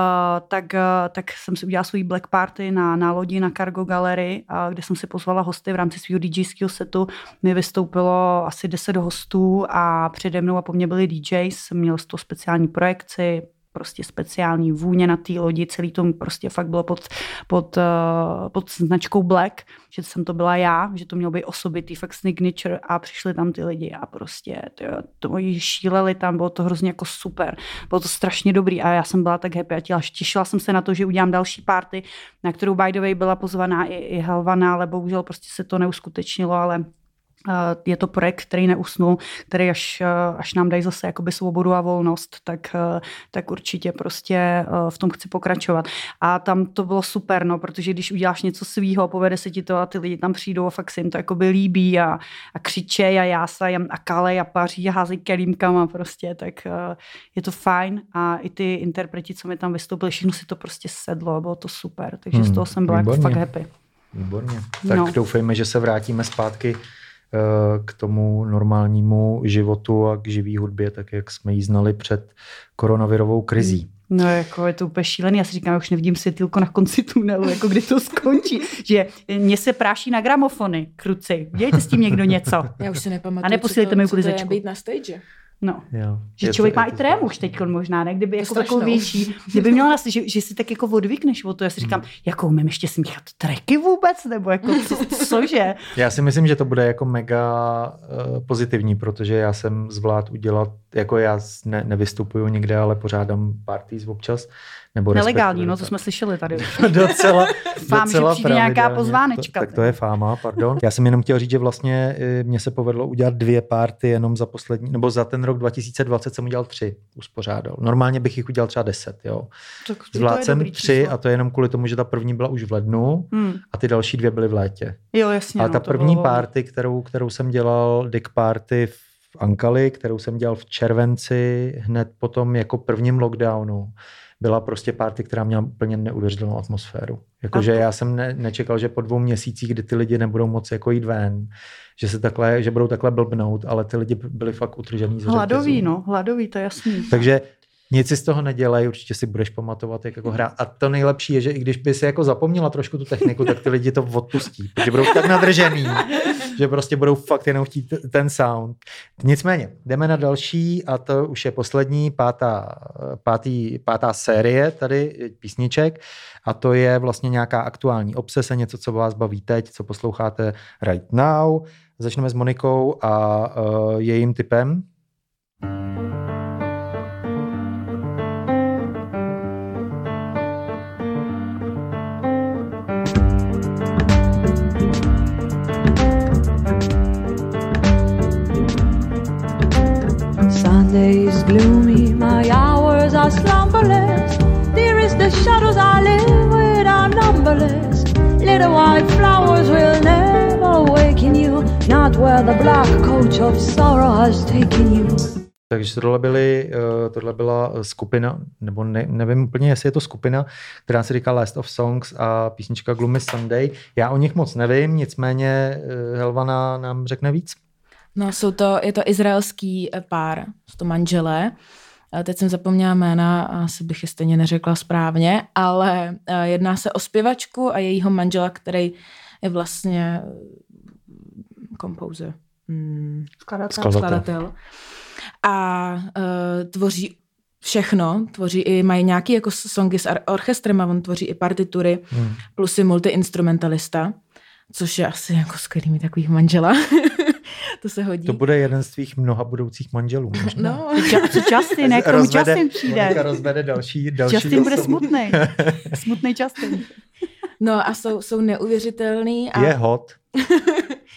Tak, tak jsem si udělala svoji black party na, na lodi na Cargo Gallery, kde jsem si pozvala hosty v rámci svého DJského setu. Mi vystoupilo asi 10 hostů a přede mnou a po mně byli DJs, měl to speciální projekci, prostě speciální vůně na té lodi, celý to prostě fakt bylo pod, pod, uh, pod značkou Black, že jsem to byla já, že to mělo být osobitý, fakt signature a přišli tam ty lidi a prostě to oni šíleli tam, bylo to hrozně jako super, bylo to strašně dobrý a já jsem byla tak happy a těla, těšila jsem se na to, že udělám další party, na kterou by the way byla pozvaná i, i Helvana, ale bohužel prostě se to neuskutečnilo, ale Eh, je to projekt, který neusnul, který až, eh, až nám dají zase jakoby svobodu a volnost, tak, eh, tak určitě prostě v tom chci pokračovat. A tam to bylo super, no, protože když uděláš něco svýho, povede se ti to a ty lidi tam přijdou a fakt se jim to jakoby líbí a, a křičej a jásaj a kalej a paří a házejí kelímkama prostě, tak je to fajn a i ty interpreti, co mi tam vystoupili, všechno si to prostě sedlo a bylo to super, takže Hmm, z toho jsem byla jako fakt happy. Výborně. Tak No. doufejme, že se vrátíme zpátky eh, k tomu normálnímu životu a k živý hudbě, tak jak jsme ji znali před koronavirovou krizí. No jako je to úplně šílený, já si říkám, já už nevidím světýlko na konci tunelu, jako kdy to skončí, že mě se práší na gramofony, kruci, dějte s tím někdo něco. Já už si nepamatuju, A neposílejte co mi to, co to je uklizečku. být na stage. No. Jo. Že Je člověk to- má i to trému už teď možná, ne? Kdyby jako strašnou. takovou větší, kdyby měl nás, že, že si tak jako odvykneš od toho, já si říkám, jako umím ještě smíchat tracky vůbec, nebo jako co, cože? Já si myslím, že to bude jako mega uh, pozitivní, protože já jsem zvlád udělat, jako já ne, nevystupuju nikde, ale pořádám parties občas. Nebo Nelegální, no to jsme slyšeli tady. docela, Fám, že docela přijde nějaká pozvánečka. To, tak to je fáma, pardon. Já jsem jenom chtěl říct, že vlastně eh, mně se povedlo udělat dvě party jenom za poslední, nebo za ten rok 2020 jsem udělal tři, uspořádal. Normálně bych jich udělal třeba deset, jo. Tak Zvládl jsem tři číslo. a to je jenom kvůli tomu, že ta první byla už v lednu Hmm. a ty další dvě byly v létě. Jo, jasně. Ale no, ta první bylo- party, kterou, kterou jsem dělal, Dick Party v Ankali, kterou jsem dělal v červenci, hned potom jako prvním lockdownu, byla prostě party, která měla úplně neuvěřitelnou atmosféru. Jakože já jsem ne, nečekal, že po dvou měsících, kdy ty lidi nebudou moci jako jít ven, že se takhle, že budou takhle blbnout, ale ty lidi byli fakt utržený z Hladový, řetězů. no, hladový, to je jasný. Takže nic si z toho nedělej, určitě si budeš pamatovat, jak jako hrát. A to nejlepší je, že i když by si jako zapomněla trošku tu techniku, tak ty lidi to odpustí, protože budou tak nadržený, že prostě budou fakt jenom chtít ten sound. Nicméně, jdeme na další a to už je poslední, pátá, pátý, pátá série tady písniček a to je vlastně nějaká aktuální obsese, něco, co vás baví teď, co posloucháte right now. Začneme s Monikou a uh, jejím typem. Sunday Little white flowers will never awaken you, not where the black coach of sorrow has taken you. Takže tohle, byly, eh, tohle byla skupina, nebo ne, nevím úplně, jestli je to skupina, která se říká Last of Songs a písnička Gloomy Sunday. Já o nich moc nevím, nicméně eh, Helvana nám řekne víc. No, jsou to, je to izraelský eh, pár, jsou to manželé. Eh, Teď jsem zapomněla jména, asi bych je stejně neřekla správně, ale eh, jedná se o zpěvačku a jejího manžela, který je vlastně kompozer. Hmm, Skladatel. Skladatel. skladatel. A uh, tvoří všechno, tvoří i, mají nějaký jako songy s orchestrem a on tvoří i partitury, Hmm. plus je multiinstrumentalista, což je asi jako skvělý mít takových manžela. to se hodí. To bude jeden z tvých mnoha budoucích manželů. možná. No, Co Justin, jak tomu Rozvede- Justin přijde? Monika rozvede další, další Justin bude osobu. smutný. Smutný Justin. no a jsou, jsou neuvěřitelný. A Je hot.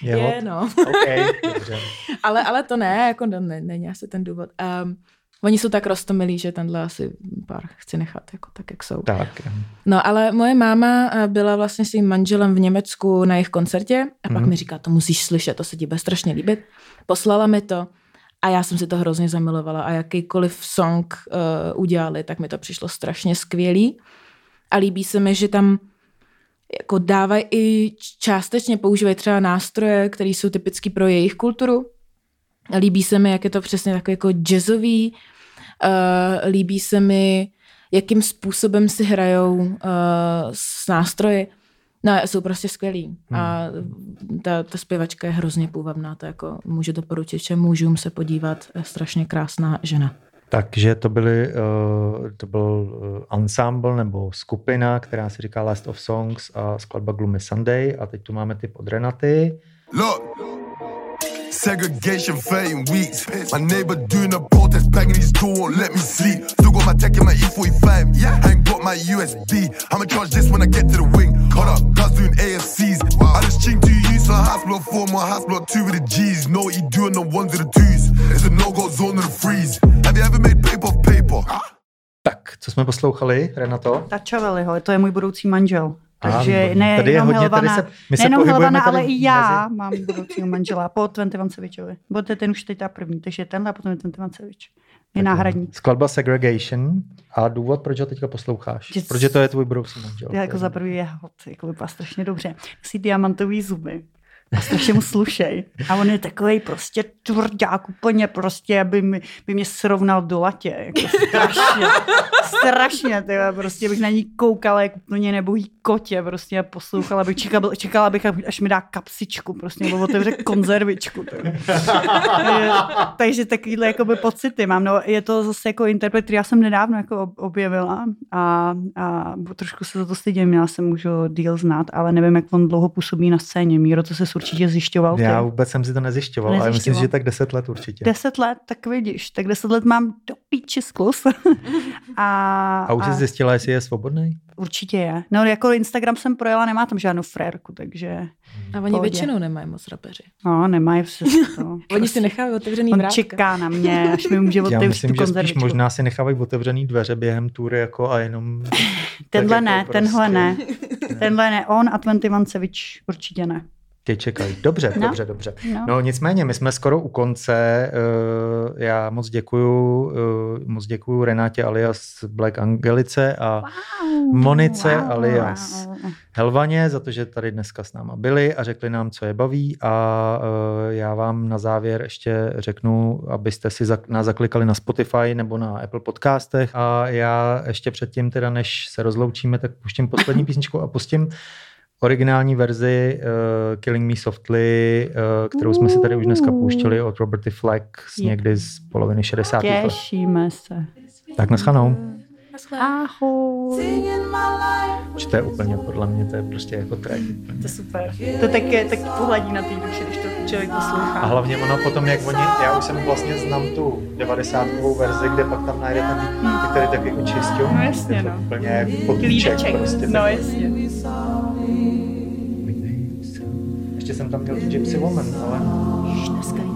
Je, hot. je no. OK, dobře. ale, ale to ne, jako ne, ne, není asi ten důvod. Um, oni jsou tak roztomilí, že tenhle asi pár chci nechat jako tak, jak jsou. Tak, No ale moje máma eh, byla vlastně svým manželem v Německu na jejich koncertě a pak Mhm. mi říká, to musíš slyšet, to se ti bude strašně líbit. Poslala mi to a já jsem si to hrozně zamilovala a jakýkoliv song uh, udělali, tak mi to přišlo strašně skvělý. A líbí se mi, že tam jako dávají i částečně používají třeba nástroje, které jsou typické pro jejich kulturu. Líbí se mi, jak je to přesně takový jako jazzový. Uh, líbí se mi, jakým způsobem si hrajou uh, s nástroji. No, jsou prostě skvělí. A ta, ta zpěvačka je hrozně půvabná, to jako můžu doporučit všem mužům se podívat. Je strašně krásná žena. Takže to, byly, uh, to byl ensemble nebo skupina, která se říká Last of Songs a skladba Gloomy Sunday. A teď tu máme typ od Renaty. Look, segregation 13 weeks. My neighbor doing a protest, banging his door, won't let me sleep. Still got my tech in my E45, yeah. I ain't got my USB. I'ma charge this when I get to the wing. Hold up, guys doing AFCs. I just ching to you, so house block four, my house block two with the G's. Know what you doing, the ones with the twos. It's a no-go zone of the freeze. Have you ever made paper off paper? Tak, co jsme poslouchali, Renato? Tačaveliho, to je můj budoucí manžel. Takže ne Tady je hodně, Helvana, tady se- my se nejenom Helvana, tady ale i já mezi- mám budoucího manžela po Twenty One Savičovi. Bo to je ten už teď ta první, takže tenhle a potom je One Savage. Je náhradník. Skladba Segregation a důvod, proč ho teďka posloucháš. Že- Protože to je tvůj budoucí manžel. Já jako za prvý je hot, jako vypadá strašně dobře. Si diamantový zuby. A strašně mu slušej. A on je takový prostě tvrdák, úplně prostě, aby, mi, by mě srovnal do latě. Jako strašně, strašně, tyhle, prostě bych na ní koukala jako úplně nebohý kotě, prostě a poslouchala bych, čekala, čekala bych, až mi dá kapsičku, prostě, nebo otevře konzervičku. tyhle. Takže takovýhle jakoby pocity mám. No, je to zase jako interpret, který já jsem nedávno jako ob- objevila a, a trošku se za to stydím, měla jsem ho díl znát, ale nevím, jak on dlouho působí na scéně. Míro, to se určitě zjišťoval. ty. Já vůbec jsem si to nezjišťoval, ale myslím, Nezjišťoval. že tak 10 let určitě. Deset let, tak vidíš, tak deset let mám do píči sklus. a, A už jsi zjistila, jestli je svobodný? Určitě je. No jako Instagram jsem projela, nemá tam žádnou frérku, takže A oni Pohodě. většinou nemají moc rapeři. no, nemají vše to. Oni si nechávají otevřený On vrátka. čeká na mě, až mi může Já otevřít myslím, tu že spíš možná si nechávají otevřený dveře během tury jako a jenom... Tenhle tak ne, jako tenhle ne. prostě- Tenhle ne, on a 21 Savage určitě ne. Tě čekají. Dobře, No. dobře, dobře. No. No nicméně, my jsme skoro u konce. eh, Já moc děkuju, eh, moc děkuju Renátě alias Black Angelice a Monice Wow, alias wow. Helvaně za to, že tady dneska s náma byli a řekli nám, co je baví a eh, já vám na závěr ještě řeknu, abyste si nás zaklikali na Spotify nebo na Apple podcastech a já ještě předtím teda, než se rozloučíme, tak puštím poslední písničku a pustím originální verzi uh, Killing Me Softly, uh, kterou jsme si tady už dneska pouštěli od Roberty Flack z někdy z poloviny 60. let. Těšíme se. Tak naschanou. Ahoj. Že to je úplně, podle mě, to je prostě jako track. To je super. To tak, je, tak pohladí na té duši, když to člověk poslouchá. A hlavně ono potom, jak oni, já už jsem vlastně znám tu 90 verzi, kde pak tam najde ten který tak jako čistě. No jasně, je to no. úplně jak potůček Klídeček. prostě. No jasně. Ještě jsem tam měl tu Gypsy Woman, ale Už dneska